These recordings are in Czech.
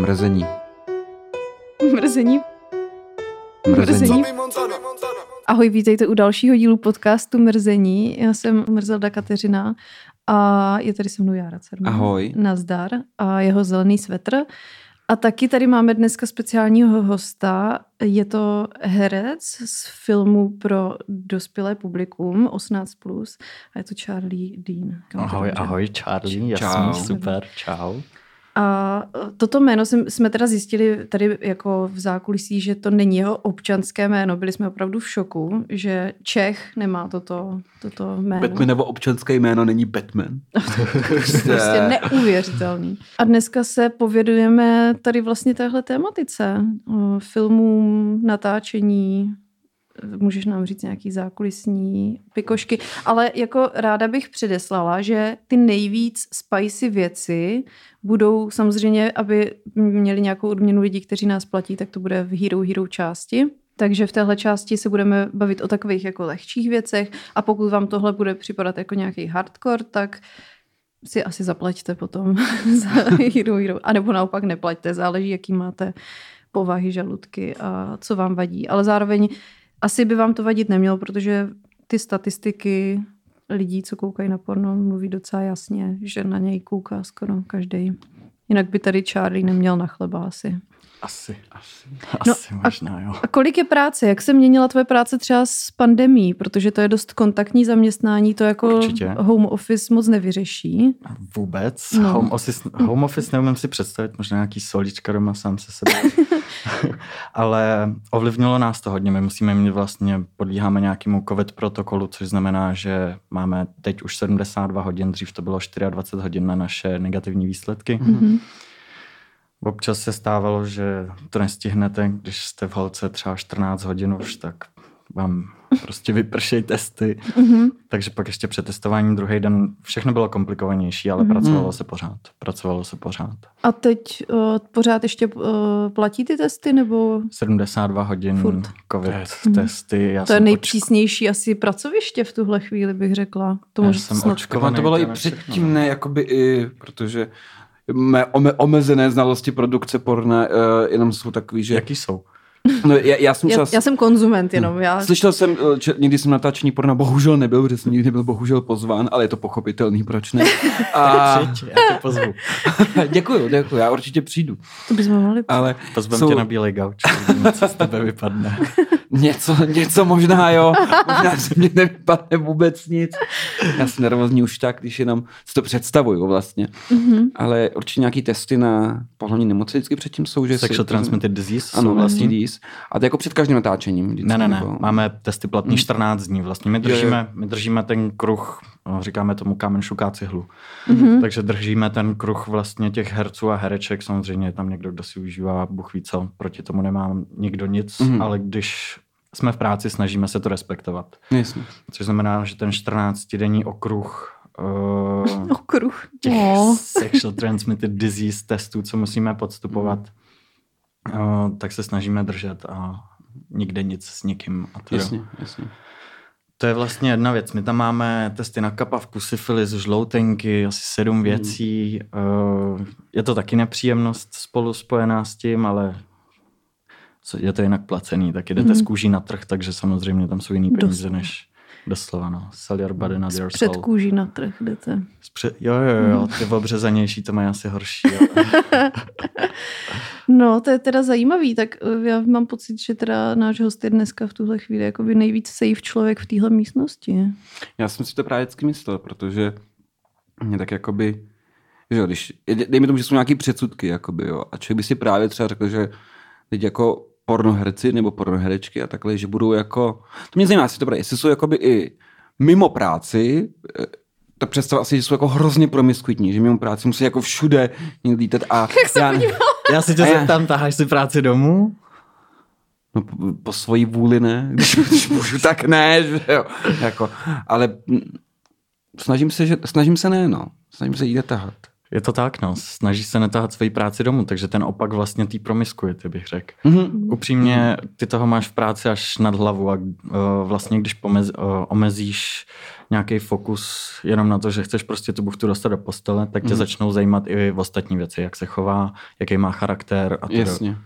Mrzení. Mrzení. Mrzení. Ahoj, vítejte u dalšího dílu podcastu Mrzení. Já jsem Mrzelda Kateřina a je tady se mnou Jára Cerman. Ahoj. Nazdar a jeho zelený svetr. A taky tady máme dneska speciálního hosta. Je to herec z filmu pro dospělé publikum 18+, plus, a je to Charlie Dean. Ahoj, ahoj, Charlie, Čau. jasný, super, čau. A toto jméno jsme teda zjistili tady jako v zákulisí, že to není jeho občanské jméno. Byli jsme opravdu v šoku, že Čech nemá toto, toto jméno. Batmanovo občanské jméno není Batman. Prostě neuvěřitelný. A dneska se povědujeme tady vlastně téhle tématice. O Filmům, natáčení, můžeš nám říct nějaký zákulisní pikošky, ale jako ráda bych předeslala, že ty nejvíc spicy věci budou samozřejmě, aby měli nějakou odměnu lidí, kteří nás platí, tak to bude v Hero Hero části. Takže v téhle části se budeme bavit o takových jako lehčích věcech a pokud vám tohle bude připadat jako nějaký hardcore, tak si asi zaplaťte potom za Hero Hero. A nebo naopak neplaťte, záleží, jaký máte povahy žaludky a co vám vadí. Ale zároveň asi by vám to vadit nemělo, protože ty statistiky lidí, co koukají na porno, mluví docela jasně, že na něj kouká skoro každý. Jinak by tady Charlie neměl na chleba asi. Asi, Asi. No, asi a- možná, jo. A kolik je práce? Jak se měnila tvoje práce třeba s pandemí? Protože to je dost kontaktní zaměstnání, to jako Určitě. home office moc nevyřeší. Vůbec. No. No. Home, office, home office neumím si představit, možná nějaký solíčka doma sám se sebou. Ale ovlivnilo nás to hodně. My musíme mít vlastně, podlíháme nějakému covid protokolu, což znamená, že máme teď už 72 hodin, dřív to bylo 24 hodin na naše negativní výsledky. Mhm. Občas se stávalo, že to nestihnete, když jste v holce třeba 14 hodin už, tak vám prostě vypršej testy. Mhm. Takže pak ještě přetestování druhý den, všechno bylo komplikovanější, ale Mhm. pracovalo se pořád. Pracovalo se pořád. A teď uh, pořád ještě uh, platí ty testy, nebo 72 hodin Furt. covid Mhm. testy. Já to je nejpřísnější asi pracoviště v tuhle chvíli, bych řekla. To Já jsem snad... očko- Ono to bylo i předtím, ne, jakoby i, protože mé ome, omezené znalosti produkce porna uh, jenom jsou takový, že... Jaký jsou? No, já, já jsem Já, třeba... já jsem konzument jenom. Já... Slyšel jsem, eh, že někdy jsem natáčení porna bohužel nebyl, protože jsem nikdy nebyl bohužel pozván, ale je to pochopitelný, proč ne. A... Přijď, já tě pozvu. děkuju, děkuju, já určitě přijdu. To bychom mohli... Ale Pozvem jsou tě na bílej gauč, co z tebe vypadne. něco, něco možná, jo. Možná se mě nevypadne vůbec nic. Já jsem nervózní už tak, když jenom si to představuju vlastně. Mhm. Ale určitě nějaký testy na pohlavní nemoci vždycky předtím jsou, že Sexual si... transmitted disease Ano, jsou vlastně vlastně. STDs. A to jako před každým natáčením. Vždycky, Ne, ne, ne. nebo- Máme testy platný 14 dní. Vlastně my držíme, my držíme ten kruh, říkáme tomu kámen šuká cihlu. Mhm. Takže držíme ten kruh vlastně těch herců a hereček. Samozřejmě je tam někdo, kdo si užívá, Bůh ví co, proti tomu nemám nikdo nic, Mhm. ale když jsme v práci, snažíme se to respektovat. Jasně. Což znamená, že ten 14-denní okruh uh, Okruh. těch No. sexual transmitted disease testů, co musíme podstupovat, uh, tak se snažíme držet a nikde nic s nikým. A to, Jasně, jasně. To je vlastně jedna věc. My tam máme testy na kapavku, syfilis, žloutenky, asi sedm věcí. Uh, je to taky nepříjemnost spolu spojená s tím, ale je to jinak placený, tak jdete z kůží na trh, takže samozřejmě tam jsou jiný peníze Doslova. než doslova, no. Sell your body, not your Před soul. kůží na trh jdete. Zpře- jo, jo, jo, ty obřezanější to mají asi horší. Jo. No, to je teda zajímavý, tak eh, já mám pocit, že teda náš host je dneska v tuhle chvíli jakoby nejvíc safe člověk v téhle místnosti. Já jsem si to právě vždycky myslel, protože mě tak jakoby, že jo, když, dejme tomu, že jsou nějaký předsudky, jakoby, jo, a člověk by si právě třeba řekl, že teď jako pornoherci nebo pornoherečky a takhle, že budou jako, to mě zajímá, jestli to bude, jestli jsou jakoby i mimo práci, eh, tak představ asi, že jsou jako hrozně promiskuitní, že mimo práci musí jako všude někde lítat a já, Já se tě zeptám, taháš si práci domů? No, po, po svojí vůli ne, když, když můžu, tak ne, že jo. Jako, ale snažím se, že, snažím se ne, no. Snažím se jít tahat. Je to tak, no. Snaží se netahat svoji práci domů, takže ten opak vlastně tý promiskuity, bych řekl. Mhm. Upřímně, ty toho máš v práci až nad hlavu a uh, vlastně, když pomez, uh, omezíš nějaký fokus jenom na to, že chceš prostě tu buchtu dostat do postele, tak tě Mhm. začnou zajímat i ostatní věci, jak se chová, jaký má charakter a to. Jasně.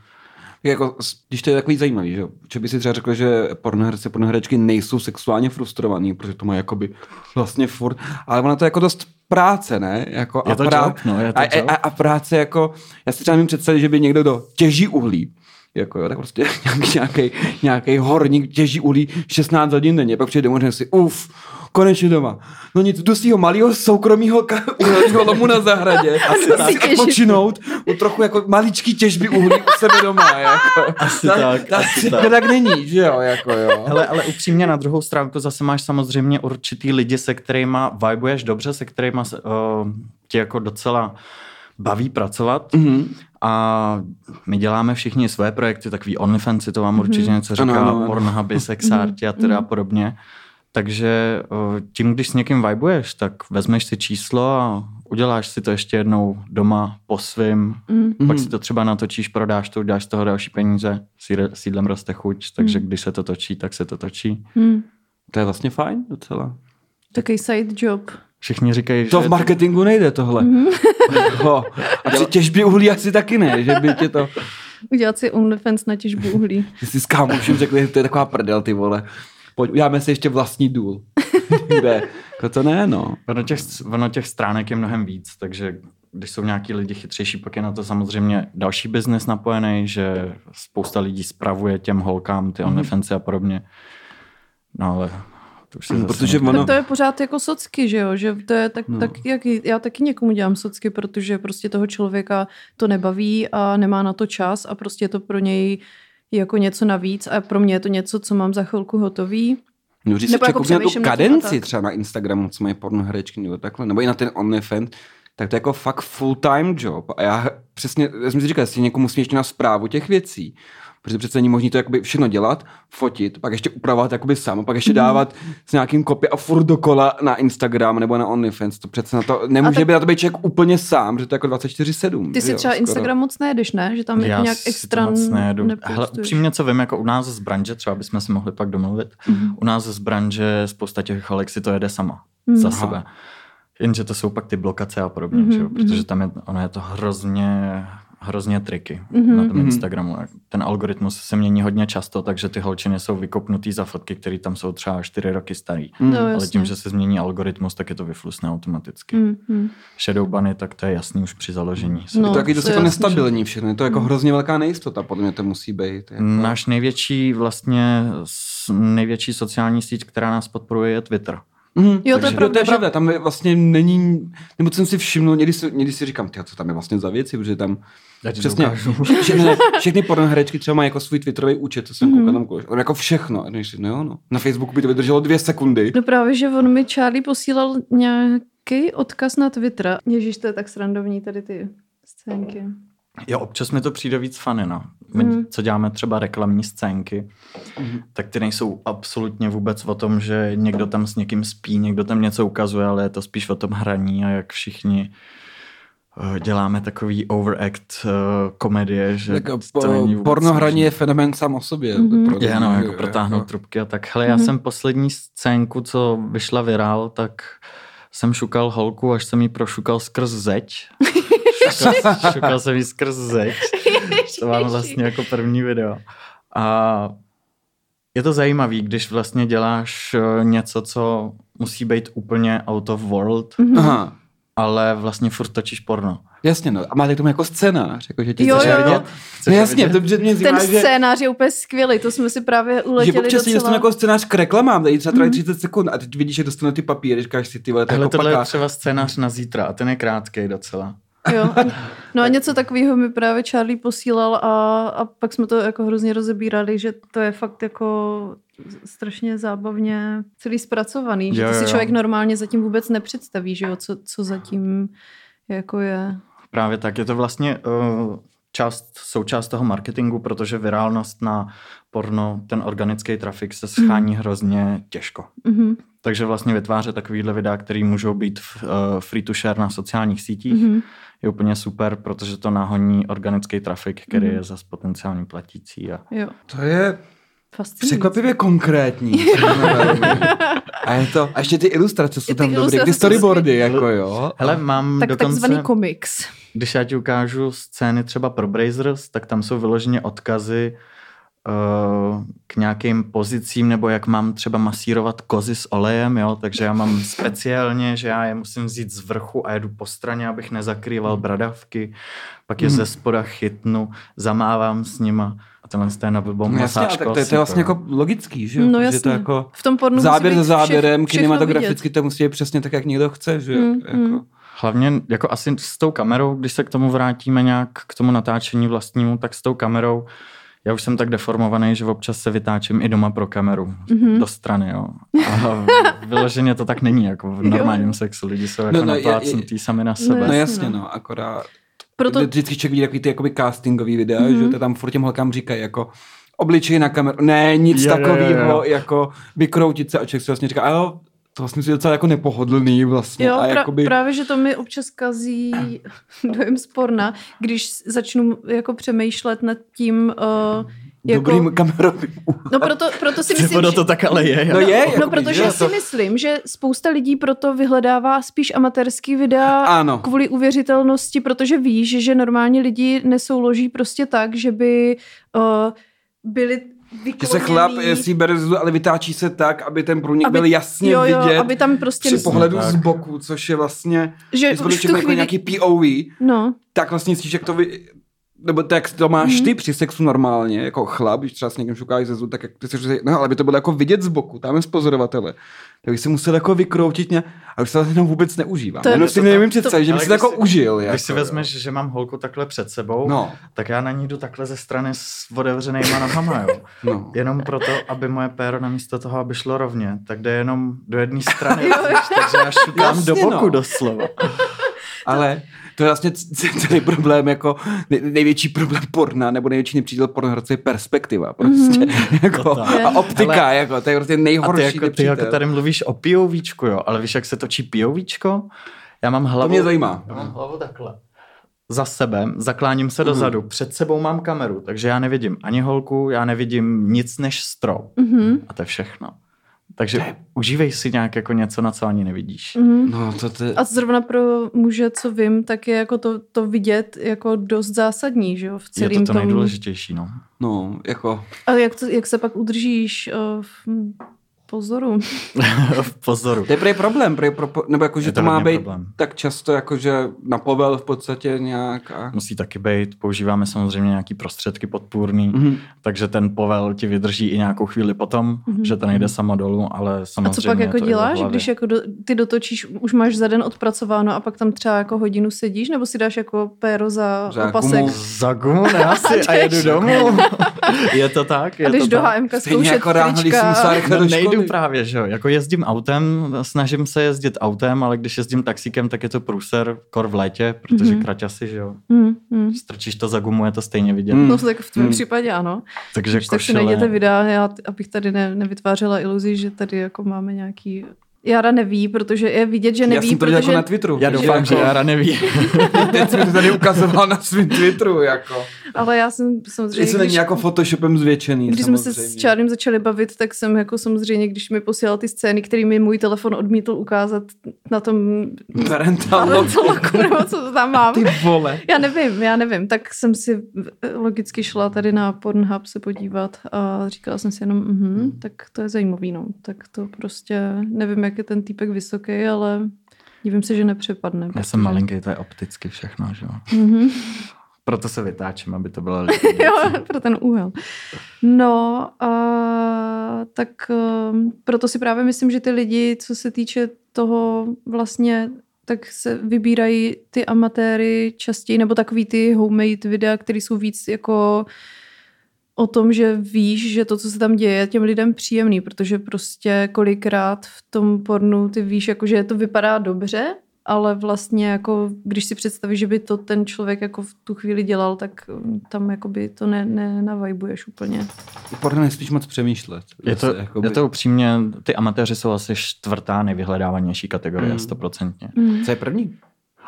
Jako, když to je takový zajímavý, že? Že by si třeba řekl, že pornoherci, pornoherečky nejsou sexuálně frustrovaní, protože to mají jakoby vlastně furt, ale ono to je jako dost práce, ne? Jako, Je to job, no, je to a, a, a, práce jako, já si třeba mým představit, že by někdo do těží uhlí, jako jo, tak prostě nějaký, nějaký horník těží uhlí 16 hodin denně, pak přijde domů a si, uf, konečně doma. No nic, z svého malého soukromého ka- uhelného lomu na zahradě a Asi tak. si odpočinout u trochu jako maličký těžby uhlí u sebe doma. Jako. Asi Ta- tak, ta- asi to tak. tak není, že jo, jako jo. Hele, ale upřímně na druhou stránku zase máš samozřejmě určitý lidi, se kterými vibuješ dobře, se kterými uh, tě jako docela baví pracovat. Mhm. A my děláme všichni své projekty, takový OnlyFans, to vám určitě něco říká, Ano, ano, ano. Pornhuby, Sexarty a teda a podobně. Takže tím, když s někým vibuješ, tak vezmeš si číslo a uděláš si to ještě jednou doma po svým, Mm. pak si to třeba natočíš, prodáš to, dáš z toho další peníze, sídle- sídlem roste chuť, takže když se to točí, tak se to točí. Mm. To je vlastně fajn docela. Takový side job. Všichni říkají, To že v marketingu nejde tohle. Mhm. Ho. A při těžbě uhlí asi taky ne, že by tě to... Udělat si OnlyFans na těžbu uhlí. Že si s kámošem řekli, že to je taková prdel, ty vole. Pojď, uděláme si ještě vlastní důl. Kde? Jako to ne, no. ono těch, ono těch stránek je mnohem víc, takže když jsou nějaký lidi chytřejší, pak je na to samozřejmě další biznes napojený, že spousta lidí spravuje těm holkám ty OnlyFansy a podobně. No ale to už se Mm, zase protože ono- Tak to je pořád jako socky, že jo? Že to je tak, No. no. tak jak já taky někomu dělám socky, protože prostě toho člověka to nebaví a nemá na to čas a prostě je to pro něj jako něco navíc a pro mě je to něco, co mám za chvilku hotový. Můžeš si Nebo jako na tu kadenci třeba na Instagramu, co mají pornoherečky nebo takhle, nebo i na ten OnlyFans, tak to je jako fakt full-time job. A já přesně, já jsem si říkal, jestli někomu musím ještě na zprávu těch věcí. Protože přece není možné to jakoby všechno dělat, fotit, pak ještě upravovat jakoby sám, a pak Mhm. ještě dávat s nějakým kopy a furt dokola na Instagram nebo na OnlyFans. To přece na to nemůže tak- být na to být člověk úplně sám, že to je jako 24-7. Ty si jo, třeba skoro. Instagram moc nejedeš, ne? Že tam Já nějak si extra moc nejedu. Hele, upřímně, co vím, jako u nás z branže, třeba bychom si mohli pak domluvit, Mhm. u nás z branže spousta těch holek si to jede sama Mhm. za Aha. sebe. Jenže to jsou pak ty blokace a podobně, Mhm, že jo? protože mhm. tam je, ono je to hrozně, hrozně triky Mhm. na tom Mhm. Instagramu. Ten algoritmus se mění hodně často, takže ty holčiny jsou vykopnutý za fotky, které tam jsou třeba 4 roky starý. Mm. No, Ale jasně. tím, že se změní algoritmus, tak je to vyflusne automaticky. Mm, mm. Shadow bany, tak to je jasný už při založení. No. Je to taky dost to je jako nestabilní všechno. Je to jako hrozně velká nejistota, podle mě to musí být. Jako... Náš největší vlastně největší sociální síť, která nás podporuje, je Twitter. Mhm, Jo, to je pravda, to je že- pravda, tam je vlastně není, nebo jsem si všiml, někdy si, někdy si říkám, tyjo, co tam je vlastně za věci, protože tam Já ti přesně, dokážu. vše, ne, všechny pornoherečky třeba mají jako svůj twitterový účet, co jsem Mhm. koukal tam kolik, on jako všechno, a když, no jo, no. na Facebooku by to vydrželo dvě sekundy. No právě, že on mi Charlie posílal nějaký odkaz na Twitter. Ježíš, to je tak srandovní tady ty scénky. Jo, občas mi to přijde víc fany, no. My, Mhm. co děláme třeba reklamní scénky, Mhm. tak ty nejsou absolutně vůbec o tom, že někdo tam s někým spí, někdo tam něco ukazuje, ale je to spíš o tom hraní a jak všichni eh, děláme takový overact uh, komedie, že Tak to po, není vůbec pornohraní je fenomén sám o sobě. Mhm. Pro- Je, no, jako je- protáhnout jako- trubky a tak. Hele, já Mhm. jsem poslední scénku, co vyšla virál, tak jsem šukal holku, až jsem jí prošukal skrz zeď. šukal, jsem jí skrz zeď. To mám vlastně jako první video. A je to zajímavý, když vlastně děláš eh, něco, co musí být úplně out of world, Mhm. Aha, ale vlastně furt točíš porno. jasně, no. A máte k tomu jako scénář, jako, že ti Jo, chceš jo. vidět? Chceš No to jasně, vidět? to mě Ten zajímá, že... scénář je úplně skvělý, to jsme si právě Že uletěli občas si docela. dostanu jako scénář k reklamám, tady třeba trvají 30 sekund a teď vidíš, že dostanu ty papíry, říkáš si ty vole, to je Hele, jako tohle je třeba scénář na zítra a ten je krátký docela. Jo. No a něco takového mi právě Charlie posílal a, a pak jsme to jako hrozně rozebírali, že to je fakt jako strašně zábavně celý zpracovaný, že Jo, to jo, si jo. člověk normálně zatím vůbec nepředstaví, že jo, co, co zatím jako je. Právě tak, je to vlastně uh, část, součást toho marketingu, protože virálnost na porno, ten organický trafik se schání mm. hrozně těžko. Mm-hmm. Takže vlastně vytvářet takovýhle videa, které můžou být uh, free to share na sociálních sítích, mm-hmm. Je úplně super, protože to nahoní organický trafik, který mm-hmm. je zase potenciálně platící. A... Jo. To je Překvapivě konkrétní. a je to, a ještě ty ilustrace jsou tam dobré, ty storyboardy, jako jo. Hele, mám tak, dokonce, takzvaný komiks. Když já ti ukážu scény třeba pro Brazers, tak tam jsou vyloženě odkazy k nějakým pozicím, nebo jak mám třeba masírovat kozy s olejem, jo, takže já mám speciálně, že já je musím vzít z vrchu a jedu po straně, abych nezakrýval bradavky, pak je hmm. ze spoda chytnu, zamávám s nima a tenhle je na blbou no, jasně, tak to, je, to je vlastně jako logický, že jo? No jasně. to jako v tom pornu záběr za záběrem, všech, kinematograficky to musí být přesně tak, jak někdo chce, že? Mm, jako. mm. Hlavně jako asi s tou kamerou, když se k tomu vrátíme nějak k tomu natáčení vlastnímu, tak s tou kamerou já už jsem tak deformovaný, že občas se vytáčím i doma pro kameru mm-hmm. do strany, jo. A vyloženě to tak není, jako v normálním sexu. Lidi jsou jako no, no, naplácnutý sami na sebe. No jasně, no, akorát proto... Vždycky člověk vidí takový ty jakoby castingový videa, mm-hmm. že to tam furt těm holkám říkají jako obličej na kameru, ne, nic takového, jako vykroutit se a člověk si vlastně říká, jo, to vlastně je docela jako nepohodlný vlastně. Jo, a pra, jakoby... právě, že to mi občas kazí dojem sporna, když začnu jako přemýšlet nad tím, uh, jako... Dobrým kamerovým No proto, proto si myslím, že... to tak ale je. No, je, no, no protože je, si to... myslím, že spousta lidí proto vyhledává spíš amatérský videa ano. kvůli uvěřitelnosti, protože víš, že normálně lidi nesouloží prostě tak, že by uh, byli že se chlap, jestli bere zlu, ale vytáčí se tak, aby ten průnik aby, byl jasně jo, jo, vidět aby tam prostě při pohledu z boku, což je vlastně, že už tu chvíli... jako nějaký POV, no. tak vlastně cítíš, jak to vy, nebo tak to máš mm-hmm. ty při sexu normálně, jako chlap, když třeba s někým šukáš ze zlu, tak jak ty se no, ale by to bylo jako vidět z boku, tam je z pozorovatele. Tak bych si musel jako vykroutit ně, a už se to jenom vůbec neužívám. To, Jenom si to, nevím představit, že bych si to jako si, užil. Když jako, si vezmeš, že mám holku takhle před sebou, no. tak já na ní jdu takhle ze strany s otevřenýma nohama, jo. No. Jenom proto, aby moje péro namísto toho, aby šlo rovně, tak jde jenom do jedné strany, takže já šukám Jasně, do boku no. doslova. Ale to je vlastně celý problém, jako největší problém porna, nebo největší nepřítel pornoherce je perspektiva. Prostě, mm-hmm. jako, a optika, ale, jako, to je prostě nejhorší a ty, jako, ty jako tady mluvíš o POVčku, jo, ale víš, jak se točí POVčko? Já mám hlavu... To mě zajímá. Já mám hlavu takhle za sebe, zakláním se mm. dozadu, před sebou mám kameru, takže já nevidím ani holku, já nevidím nic než strop. Mm-hmm. A to je všechno. Takže ne. užívej si nějak jako něco, na co ani nevidíš. Mm. No, to ty... A zrovna pro muže, co vím, tak je jako to, to vidět jako dost zásadní, že jo? V celým je to to tom... nejdůležitější, no. No, jako... A jak, to, jak se pak udržíš uh, v pozoru. v pozoru. To je prej problém, prej pro, nebo jako, že to, to má být problém. tak často, jako, že na povel v podstatě nějak. A... Musí taky být, používáme samozřejmě nějaký prostředky podpůrný, mm-hmm. takže ten povel ti vydrží i nějakou chvíli potom, mm-hmm. že to nejde samo dolů, ale samozřejmě A co pak jako děláš, když jako do, ty dotočíš, už máš za den odpracováno a pak tam třeba jako hodinu sedíš, nebo si dáš jako péro za, za opasek? Gumu. Za gumu, ne asi, a, jedu domů. je to tak? Je a když do HMK zkoušet jako ráno, když jsem nejdu právě, že jo. Jako jezdím autem, snažím se jezdit autem, ale když jezdím taxíkem, tak je to průser kor v létě, protože mm-hmm. kraťasy, že jo. Mm-hmm. Strčíš to za gumu, je to stejně vidět. Mm. No tak v tom mm. případě ano. Takže tak si najděte videa, já, abych tady ne, nevytvářela iluzi, že tady jako máme nějaký Jara neví, protože je vidět, že neví. Já jsem to protože... jako na Twitteru. Já doufám, jako... že Jara neví. Teď jsem to tady ukazoval na svém Twitteru. Jako. Ale já jsem samozřejmě... Jestli není jako Photoshopem zvětšený. Když jsme se s Čárným začali bavit, tak jsem jako samozřejmě, když mi posílal ty scény, které mi můj telefon odmítl ukázat na tom... Parental loku. nebo co to tam mám. Ty vole. Já nevím, já nevím. Tak jsem si logicky šla tady na Pornhub se podívat a říkala jsem si jenom, uh-huh, tak to je zajímavý, no. Tak to prostě nevím, jak jak je ten týpek vysoký, ale divím se, že nepřepadne. Já protože... jsem malinký, to je opticky všechno, že jo. Mm-hmm. Proto se vytáčím, aby to bylo Jo, pro ten úhel. No, a, tak um, proto si právě myslím, že ty lidi, co se týče toho vlastně tak se vybírají ty amatéry častěji, nebo takový ty homemade videa, které jsou víc jako uh, o tom, že víš, že to, co se tam děje, je těm lidem příjemný, protože prostě kolikrát v tom pornu ty víš, jako, že to vypadá dobře, ale vlastně jako, když si představíš, že by to ten člověk jako v tu chvíli dělal, tak mm, tam jakoby to ne, ne navajbuješ úplně. Porno nesmíš moc přemýšlet. Je to, jakoby... je to upřímně, ty amatéři jsou asi čtvrtá nejvyhledávanější kategorie, hmm. stoprocentně. Mm. Mm. Co je první?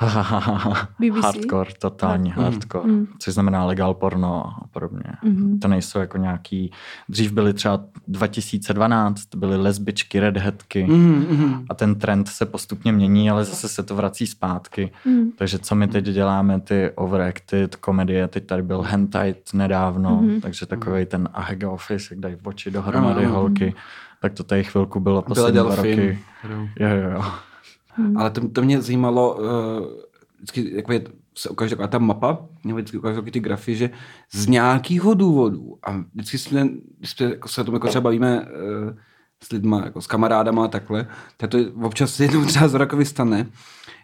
BBC? Hardcore, totální mm. hardcore, mm. což znamená legal porno a podobně. Mm. To nejsou jako nějaký, dřív byly třeba 2012, byly lesbičky, redheadky mm. a ten trend se postupně mění, ale zase se to vrací zpátky. Mm. Takže co my teď děláme, ty overacted komedie, teď tady byl hentai nedávno, mm. takže takový ten ahega office, jak dají oči dohromady mm. holky, tak to tady chvilku bylo poslední dva roky. Jo, jo, jo. Hmm. Ale to, to mě zajímalo, uh, vždycky jako je, se ukáže taková ta mapa, nebo vždycky ukáže ty grafy, že z nějakého důvodu, a vždycky jsme, když jsme, jako se o tom jako třeba bavíme uh, s lidma, jako s kamarádama a takhle, tak to občas se jednou třeba za rokovi stane,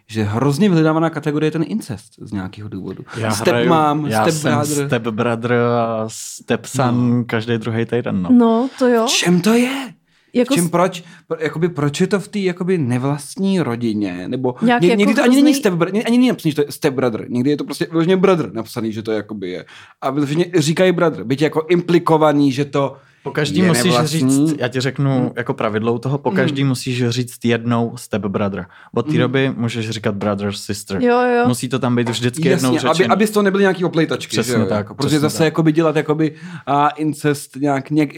že hrozně vyhledávaná kategorie je ten incest z nějakého důvodu. Já step hraju, mom, já step brother. step brother a step son no. každý druhý týden. No. no, to jo. V čem to je? Jako... Čím proč, jakoby, proč je to v té jakoby nevlastní rodině, nebo ně, jako někdy to hrozný... ani není step brother, ani není napsaný, že to je step brother, někdy je to prostě vyloženě brother napsaný, že to jakoby je. A vyloženě říkají brother, byť jako implikovaný, že to po každý je musíš nevlastní. říct, já ti řeknu hmm. jako pravidlou toho, po každý hmm. musíš říct jednou step brother. Od té hmm. doby můžeš říkat brother, sister. Jo, jo. Musí to tam být vždycky Jasně, jednou řečený. Aby, aby to nebyly nějaký oplejtačky. Přesně že? tak. Jako, protože zase tak. jakoby dělat jakoby a incest nějak, nějak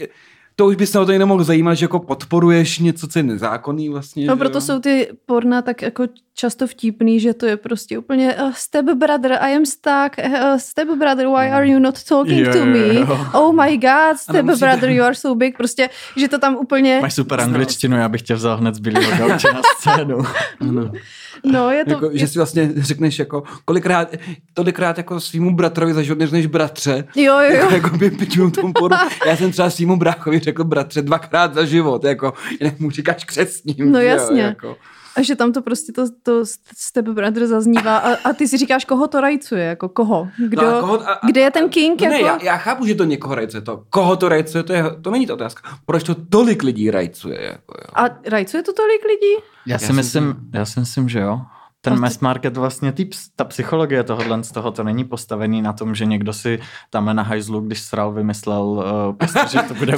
to už by se o to nemohl zajímat, že jako podporuješ něco, co je nezákonný vlastně. No proto jo? jsou ty porna tak jako často vtipný, že to je prostě úplně uh, step brother, I am stuck, uh, step brother, why are you not talking jo, to me? Jo. Oh my god, step brother, you are so big. Prostě, že to tam úplně... Máš super angličtinu, já bych tě vzal hned z Billyho Gauče na scénu. ano. No, je to... Jako. Že si vlastně řekneš jako, kolikrát, tolikrát jako svýmu bratrovi zažil než bratře. Jo, jo, jo. Jako, jako by tomu poru. Já jsem třeba svýmu bráchovi řekl bratře dvakrát za život, jako, jinak mu říkáš křesním. No jasně. Jo, jako. A že tam to prostě to, to Step Brother zaznívá a, a ty si říkáš, koho to rajcuje, jako koho? Kdo, no a koho, a, a, kde je ten king? No jako? Ne, já, já, chápu, že to někoho rajcuje, to, koho to rajcuje, to, je, to není ta otázka. Proč to tolik lidí rajcuje? Jako, jo? A rajcuje to tolik lidí? Já si, já myslím, já si myslím, že jo ten mass market vlastně, ty, ta psychologie tohohle z toho to není postavený na tom, že někdo si tam na hajzlu, když sral, vymyslel uh, prostě, že to bude,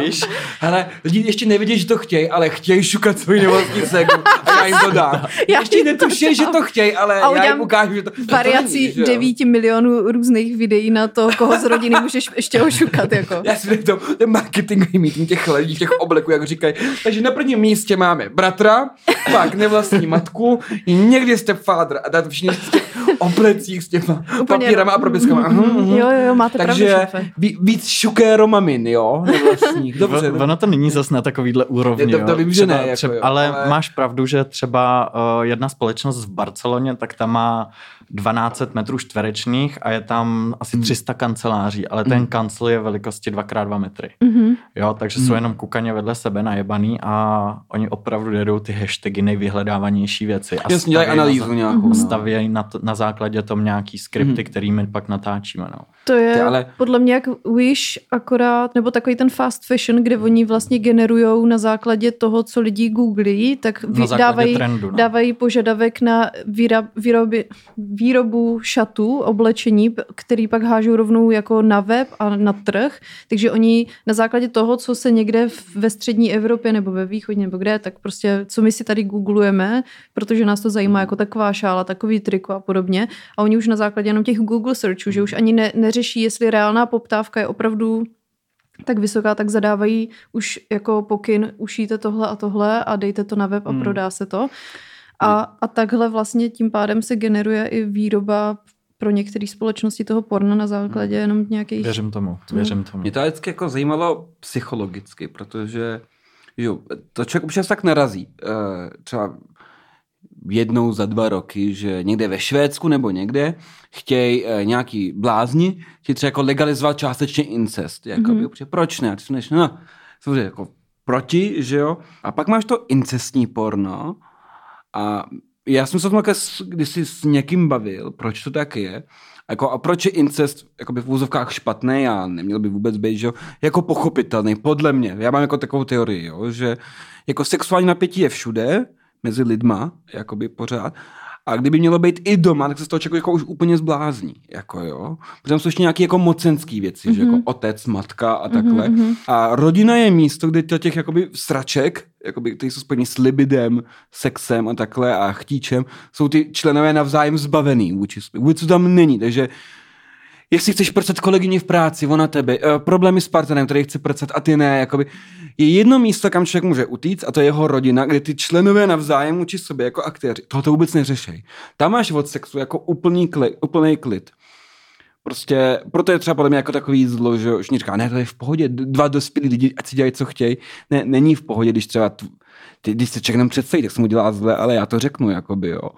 víš? Ale lidi ještě nevidí, že to chtějí, ale chtějí šukat svůj nevlastní segu a já jim to dám. Já ještě netuší, že to chtějí, ale a já jim ukážu, že to... Variací to devíti milionů různých videí na to, koho z rodiny můžeš ještě ošukat. Jako. Já si to, ten marketingový meeting těch lidí, těch obleků, jak říkají. Takže na prvním místě máme bratra, pak nevlastní matku, někdy stepfather a dát všichni z těch oblecích s těma Úplně papírama a propiskama. Mm, mm, mm, jo, jo, máte Takže pravdu, víc šukéro mamin, jo? Dobře. ono to není zase na takovýhle úrovni, to, to vím, že ne. Jako, třeba, jo, ale, ale, máš pravdu, že třeba uh, jedna společnost v Barceloně, tak tam má 12 metrů čtverečných a je tam asi 300 kanceláří, ale ten kancel je velikosti 2x2 metry. Mm-hmm. Jo, takže mm. jsou jenom kukaně vedle sebe najebaný a oni opravdu jedou ty hashtagy nejvyhledávanější věci. A Jasně, dělají analýzu na, nějakou. No. Stavějí na, to, na základě tom nějaký skripty, mm. kterými pak natáčíme. No. To je Ty, ale... podle mě jak Wish akorát, nebo takový ten fast fashion, kde oni vlastně generují na základě toho, co lidi googlí, tak vy, dávají, trendu, no. dávají požadavek na výrob, výroby, výrobu šatů, oblečení, který pak hážou rovnou jako na web a na trh. Takže oni na základě toho, co se někde ve střední Evropě nebo ve východní nebo kde, tak prostě co my si tady googlujeme, protože nás to zajímá jako taková šála, takový triko a podobně. A oni už na základě jenom těch Google searchů, že už ani ne, neřeší, jestli reálná poptávka je opravdu tak vysoká, tak zadávají už jako pokyn, ušíte tohle a tohle a dejte to na web a hmm. prodá se to. A, a takhle vlastně tím pádem se generuje i výroba pro některé společnosti toho porna na základě hmm. jenom nějakých... Věřím tomu, věřím tomu. Mě to vždycky jako zajímalo psychologicky, protože jo, to člověk občas tak narazí. Eh, třeba jednou za dva roky, že někde ve Švédsku nebo někde chtějí e, nějaký blázni, chtějí třeba jako legalizovat částečně incest. Jako mm-hmm. proč ne? A ty jsi no, samozřejmě jako proti, že jo? A pak máš to incestní porno, a já jsem se o tom když jsi s někým bavil, proč to tak je, jako, a proč je incest by v úzovkách špatný a neměl by vůbec být, že jako pochopitelný, podle mě. Já mám jako takovou teorii, jo, že jako sexuální napětí je všude, mezi lidma, jakoby pořád. A kdyby mělo být i doma, tak se z toho člověk jako už úplně zblázní. Jako jo. Protože tam jsou ještě nějaké jako mocenské věci, mm-hmm. že jako otec, matka a takhle. Mm-hmm. A rodina je místo, kde těch jakoby sraček, jakoby, které jsou spojení s libidem, sexem a takhle a chtíčem, jsou ty členové navzájem zbavený vůči. Vůbec to tam není, takže jestli chceš prcat kolegyni v práci, ona tebe, uh, problémy s partnerem, který chce prcat a ty ne, jakoby, je jedno místo, kam člověk může utíct a to je jeho rodina, kde ty členové navzájem učí sobě jako aktéři. Toho to vůbec neřešej. Tam máš od sexu jako úplný, klid, úplný klid. Prostě, proto je třeba podle mě jako takový zlo, že už říká, ne, to je v pohodě, dva dospělí lidi, ať si dělají, co chtějí. Ne, není v pohodě, když třeba, ty, když se člověk jenom představí, tak se mu dělá zle, ale já to řeknu, jakoby, jo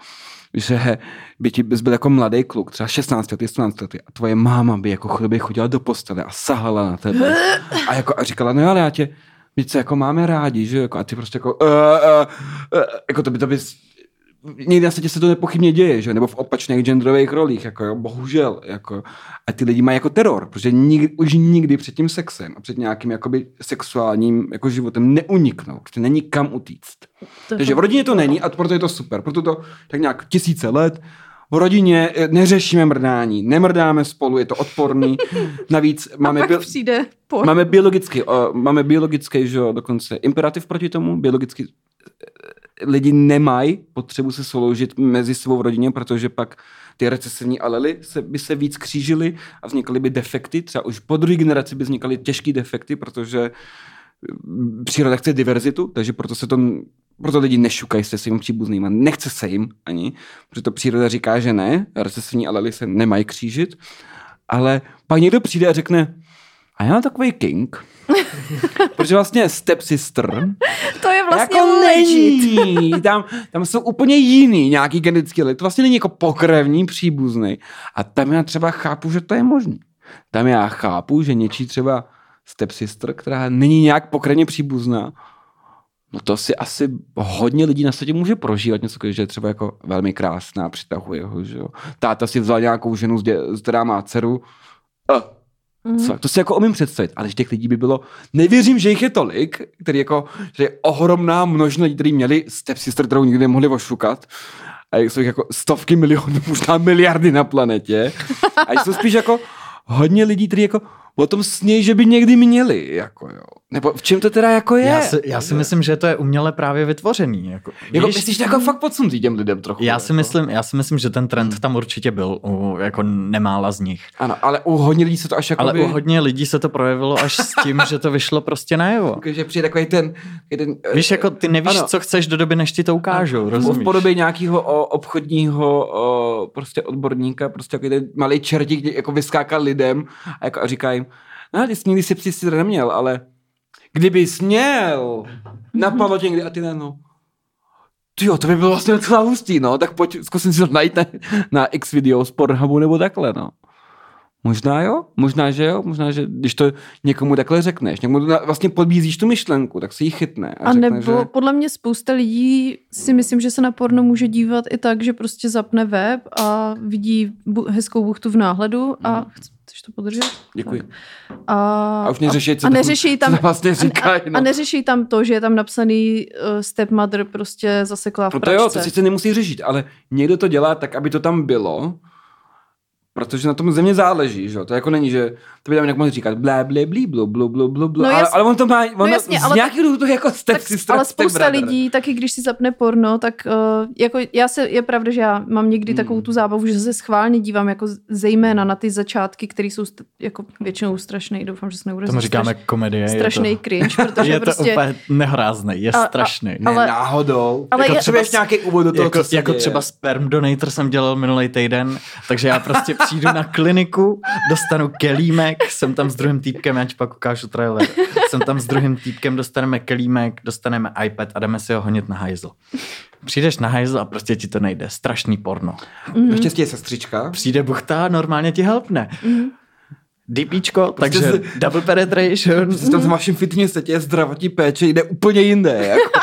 že by ti bys byl jako mladý kluk, třeba 16 let, 17 let a tvoje máma by jako by chodila do postele a sahala na tebe. A, jako, a říkala, no ale já tě, my se jako máme rádi, že jako, a ty prostě jako, uh, uh, uh, jako to by, to by někdy na světě se to nepochybně děje, že? nebo v opačných genderových rolích, jako jo, bohužel. Jako. A ty lidi mají jako teror, protože nikdy, už nikdy před tím sexem a před nějakým jakoby sexuálním jako životem neuniknou, protože není kam utíct. To Takže v rodině to není a proto je to super. Proto to tak nějak tisíce let v rodině eh, neřešíme mrdání, nemrdáme spolu, je to odporný. Navíc máme, pak přijde por. máme biologický, uh, máme biologický, že dokonce imperativ proti tomu, biologicky lidi nemají potřebu se sloužit mezi svou v rodině, protože pak ty recesivní alely se, by se víc křížily a vznikaly by defekty. Třeba už po druhé generaci by vznikaly těžké defekty, protože mm, příroda chce diverzitu, takže proto se to proto lidi nešukají se svým příbuzným a nechce se jim ani, protože to příroda říká, že ne, recesivní alely se nemají křížit, ale pak někdo přijde a řekne, a já mám takový king, protože vlastně stepsister to je vlastně jako není. Tam, tam jsou úplně jiný nějaký genetický lid. To vlastně není jako pokrevní příbuzný. A tam já třeba chápu, že to je možné. Tam já chápu, že něčí třeba stepsister, která není nějak pokrevně příbuzná, No to si asi hodně lidí na světě může prožívat něco, že je třeba jako velmi krásná, přitahuje ho, že jo. Táta si vzal nějakou ženu, která má dceru, a Co, to si jako umím představit, ale že těch lidí by bylo, nevěřím, že jich je tolik, který jako, že je ohromná množina lidí, kteří měli stepsister, kterou nikdy nemohli ošukat. A jsou jich jako stovky milionů, možná miliardy na planetě. A jsou spíš jako hodně lidí, kteří jako o tom sněj, že by někdy měli, jako jo. Nebo v čem to teda jako je? Já si, já si myslím, že to je uměle právě vytvořený. Jako, jako víš, myslíš, že jako fakt podsunutý těm lidem trochu? Já si, jako? myslím, já si myslím, že ten trend tam určitě byl u jako nemála z nich. Ano, ale u hodně lidí se to až jako Ale by... u hodně lidí se to projevilo až s tím, že to vyšlo prostě najevo. že přijde takový ten... ten víš, jako ty nevíš, ano. co chceš do doby, než ti to ukážou, ano. rozumíš? V podobě nějakého obchodního o, prostě odborníka, prostě jako ten malý čertík, jako vyskákal lidem a, jako a říká jim, no, ty jsi si si neměl, ale kdyby měl, napadlo tě někdy a ty ne, no. Ty jo, to by bylo vlastně docela hustý, no, tak pojď, zkusím si to najít na, na X video z Pornhubu nebo takhle, no. Možná jo, možná, že jo, možná, že když to někomu takhle řekneš, někomu vlastně podbízíš tu myšlenku, tak si ji chytne. A, a řekne, nebo že... podle mě spousta lidí si myslím, že se na porno může dívat i tak, že prostě zapne web a vidí bu- hezkou buchtu v náhledu a hmm. Chceš to podržet? Děkuji. A, a už neřeší, co, a neřeší tam, vlastně říkají. No. A, neřeší tam to, že je tam napsaný uh, stepmother prostě zasekla v no to jo, to sice nemusí řešit, ale někdo to dělá tak, aby to tam bylo, Protože na tom země záleží, že To jako není, že to by tam nějak mohl říkat blé, blé, blí, blu, blu, blu, blu, blu. No ale, ale, on to má, on no jasně, z ale nějakých důvodů jako step tak, sister, Ale spousta step lidí, taky když si zapne porno, tak uh, jako já se, je pravda, že já mám někdy hmm. takovou tu zábavu, že se schválně dívám jako zejména na ty začátky, které jsou st- jako většinou strašné. Doufám, že se nebude Tomu říkáme straš, komedie. Strašný to, cringe, protože je prostě... to úplně nehrázný, je a, strašný. A, ale, ne, náhodou. Ale jako je, třeba nějaký úvod do toho, jako, jako třeba sperm donator jsem dělal minulý týden, takže já prostě přijdu na kliniku dostanu kelímek, jsem tam s druhým týpkem, já ti pak ukážu trailer, jsem tam s druhým týpkem, dostaneme kelímek, dostaneme iPad a jdeme si ho honit na hajzl. Přijdeš na hajzl a prostě ti to nejde. Strašný porno. Mm-hmm. Naštěstí je sestřička. Přijde buchta, normálně ti helpne. Mm-hmm. DPčko, prostě takže double penetration. Prostě v tom vašem fitness je zdravotní péče jde úplně jinde. Jako.